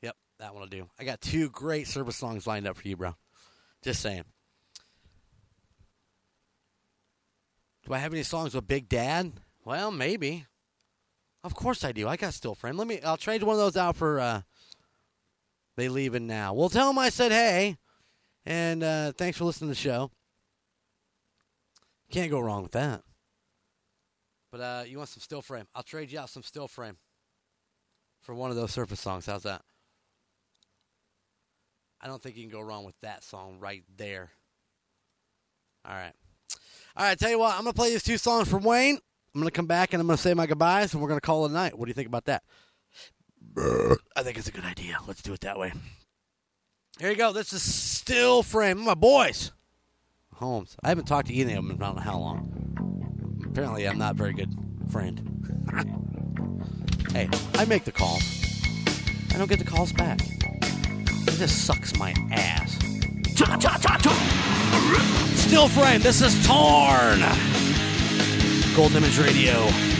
Yep, that one will do. I got two great Surface songs lined up for you, bro. Just saying. Do I have any songs with Big Dad? Well, maybe. Of course I do. I got Still Frame. Let me. I'll trade one of those out for. uh They leaving now. Well, tell them I said hey, and uh thanks for listening to the show. Can't go wrong with that. But uh you want some Still Frame? I'll trade you out some Still Frame for one of those Surface songs. How's that? I don't think you can go wrong with that song right there. All right. All right, tell you what, I'm going to play these two songs from Wayne. I'm going to come back and I'm going to say my goodbyes, and we're going to call it a night. What do you think about that? I think it's a good idea. Let's do it that way. Here you go. This is Still Frame. My boys. Holmes. I haven't talked to either of them in know how long. Apparently, I'm not a very good friend. hey, I make the calls. I don't get the calls back. It just sucks my ass. Still Frame, This is Torn. Gold Image Radio.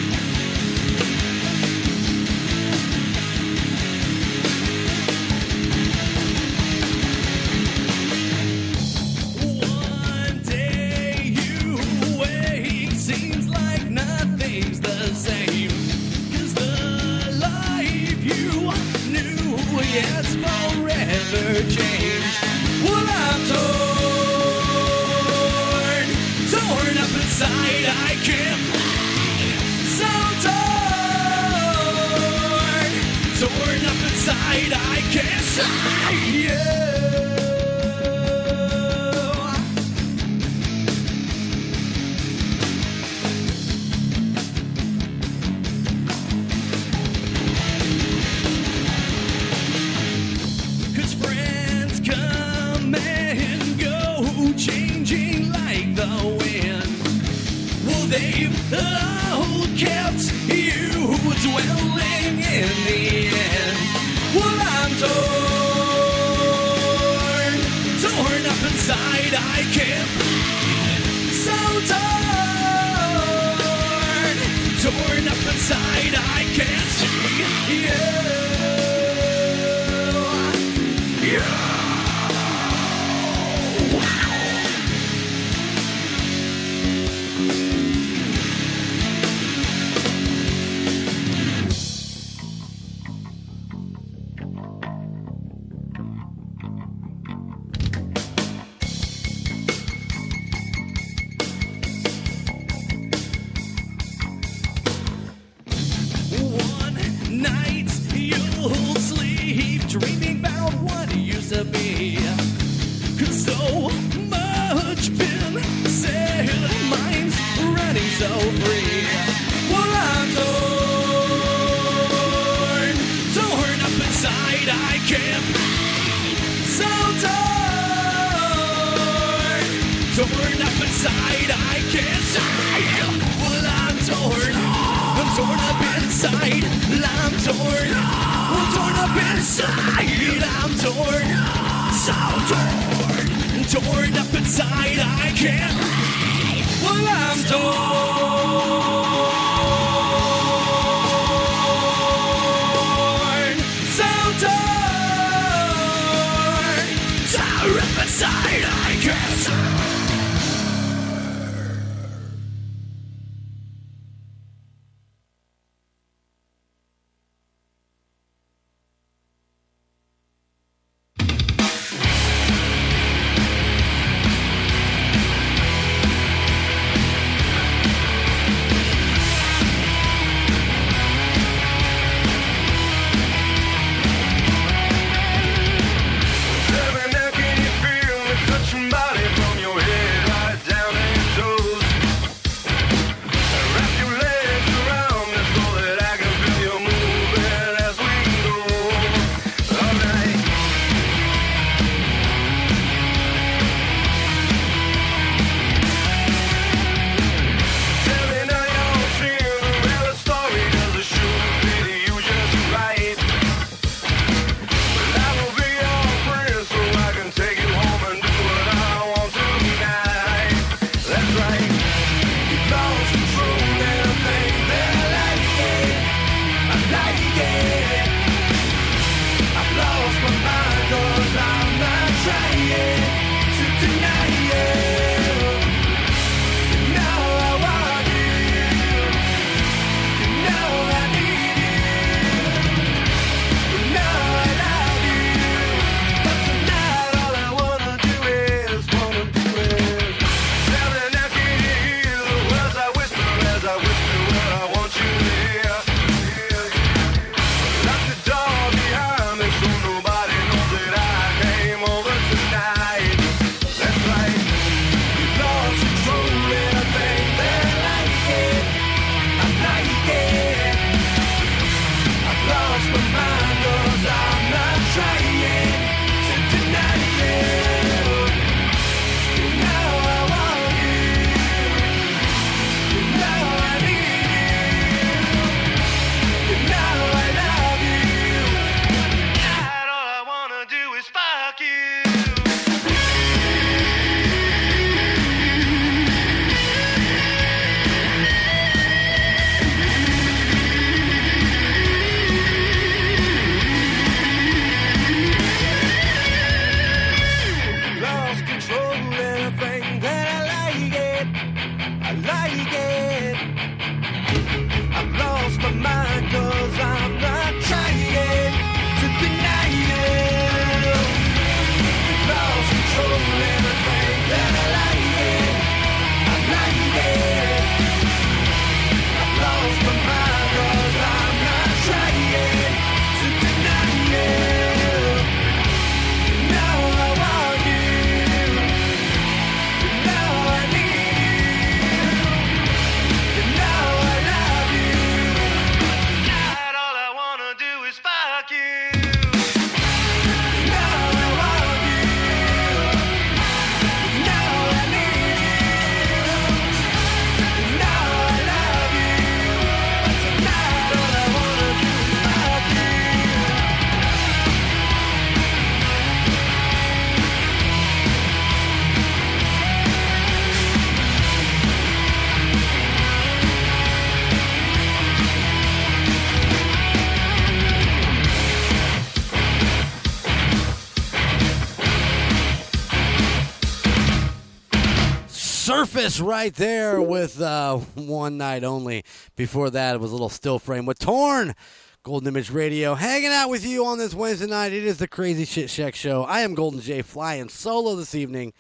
Right there with uh, one night only. Before that, it was a little still frame with Torn. Golden Image Radio, hanging out with you on this Wednesday night. It is the Crazy Shit Shack Show. I am Golden J, flying solo this evening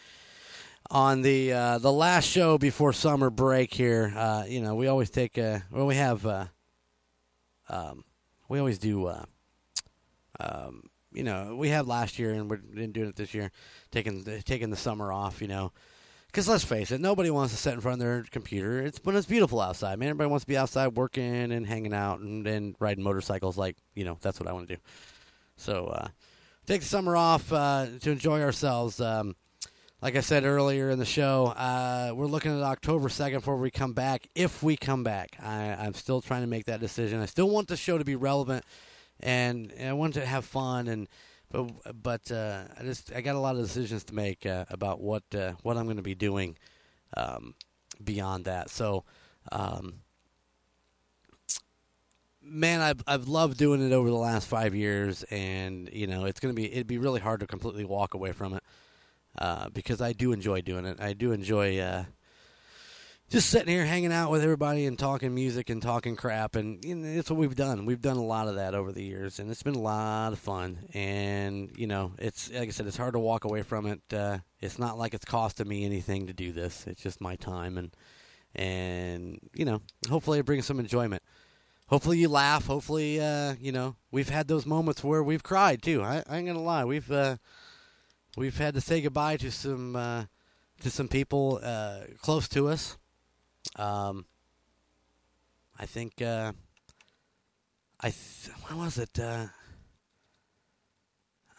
on the uh, the last show before summer break. Here, uh, you know, we always take a well, we have uh, um, we always do. Uh, um, you know, we have last year and we're doing it this year, taking the, taking the summer off. You know, Because let's face it, nobody wants to sit in front of their computer. It's when it's beautiful outside, man. Everybody wants to be outside working and hanging out and, and riding motorcycles. Like you know, that's what I want to do. So uh, take the summer off uh, to enjoy ourselves. Um, like I said earlier in the show, uh, we're looking at October 2nd before we come back. If we come back, I, I'm still trying to make that decision. I still want the show to be relevant, and, and I want to have fun, and but but uh, I just I got a lot of decisions to make uh, about what uh, what I'm going to be doing um, beyond that. So. Um, man, I've I've loved doing it over the last five years, and you know it's gonna be it'd be really hard to completely walk away from it uh, because I do enjoy doing it. I do enjoy uh, just sitting here hanging out with everybody and talking music and talking crap, and you know, it's what we've done. We've done a lot of that over the years, and it's been a lot of fun. And you know, it's like I said, it's hard to walk away from it. Uh, it's not like it's costing me anything to do this. It's just my time, and and you know, hopefully it brings some enjoyment hopefully you laugh. Hopefully, uh, you know, we've had those moments where we've cried too. I, I ain't gonna lie, we've uh, we've had to say goodbye to some uh, to some people uh, close to us. Um, I think uh, I th- what was it? Uh,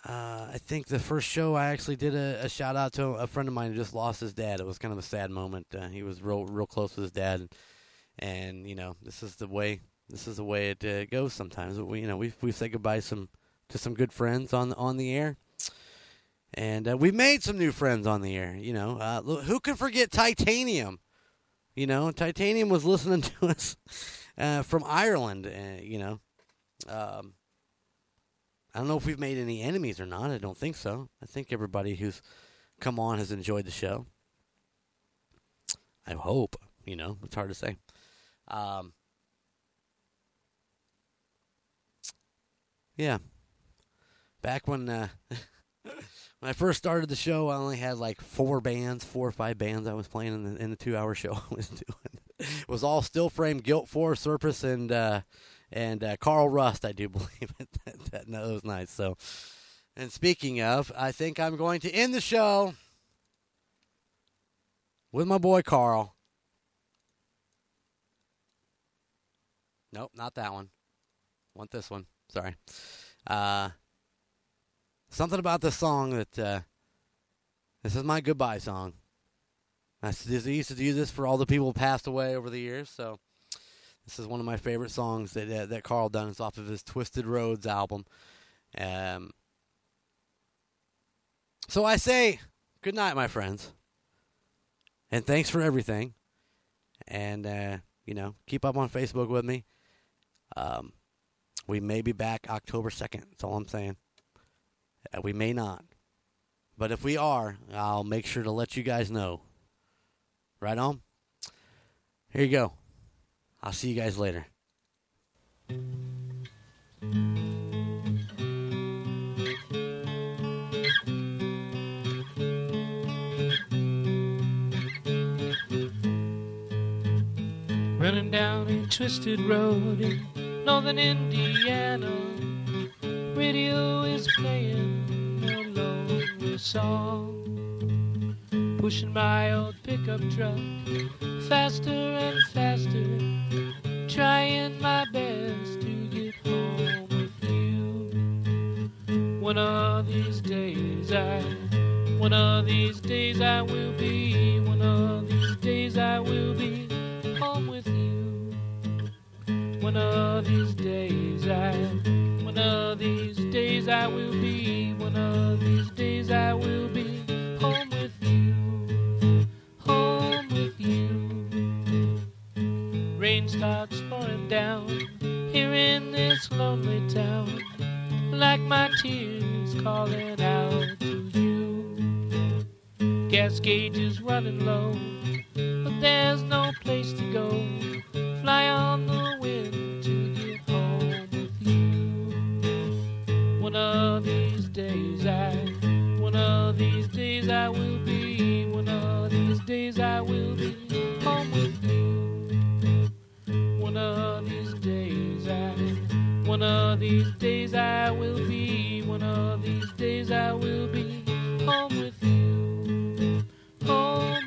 uh, I think the first show I actually did a, a shout out to a friend of mine who just lost his dad. It was kind of a sad moment. Uh, he was real real close with his dad, and, and you know this is the way this is the way it uh, goes sometimes. We, you know, we've we've said goodbye some to some good friends on on the air, and uh, we made some new friends on the air. You know, who can forget Titanium? You know, Titanium was listening to us uh, from Ireland. Uh, you know, um, I don't know if we've made any enemies or not. I don't think so. I think everybody who's come on has enjoyed the show. I hope. You know, it's hard to say. Um, Yeah. Back when uh, when I first started the show, I only had like four bands, four or five bands I was playing in the in the two hour show I was doing. It was all still frame, Guilt Four, Surface, and uh, and uh, Carl Rust. I do believe that, that, was nice. So, and speaking of, I think I'm going to end the show with my boy Carl. Nope, not that one. Want this one. Sorry. Uh, something about this song that uh, this is my goodbye song. I used to do this for all the people passed away over the years, so this is one of my favorite songs that uh, that Carl done. It's off of his Twisted Roads album. Um, so I say good night, my friends, and thanks for everything. And uh, you know, keep up on Facebook with me. Um, we may be back October 2nd. That's all I'm saying. Uh, we may not. But if we are, I'll make sure to let you guys know. Right on? Here you go. I'll see you guys later. Running down a twisted road in northern Indiana. Radio is playing a lonely song. Pushing my old pickup truck faster and faster. Trying my best to get home with you. One of these days I, one of these days I will be, one of these days I will be One of these days I, one of these days I will be, one of these days I will be home with you, home with you. Rain starts pouring down here in this lonely town, like my tears calling out to you. Gas gauge is running low, but there's no place to go. Fly on the wind to get home with you. One of these days I, one of these days I will be, one of these days I will be home with you. One of these days I, one of these days I will be, one of these days I will be home with you, home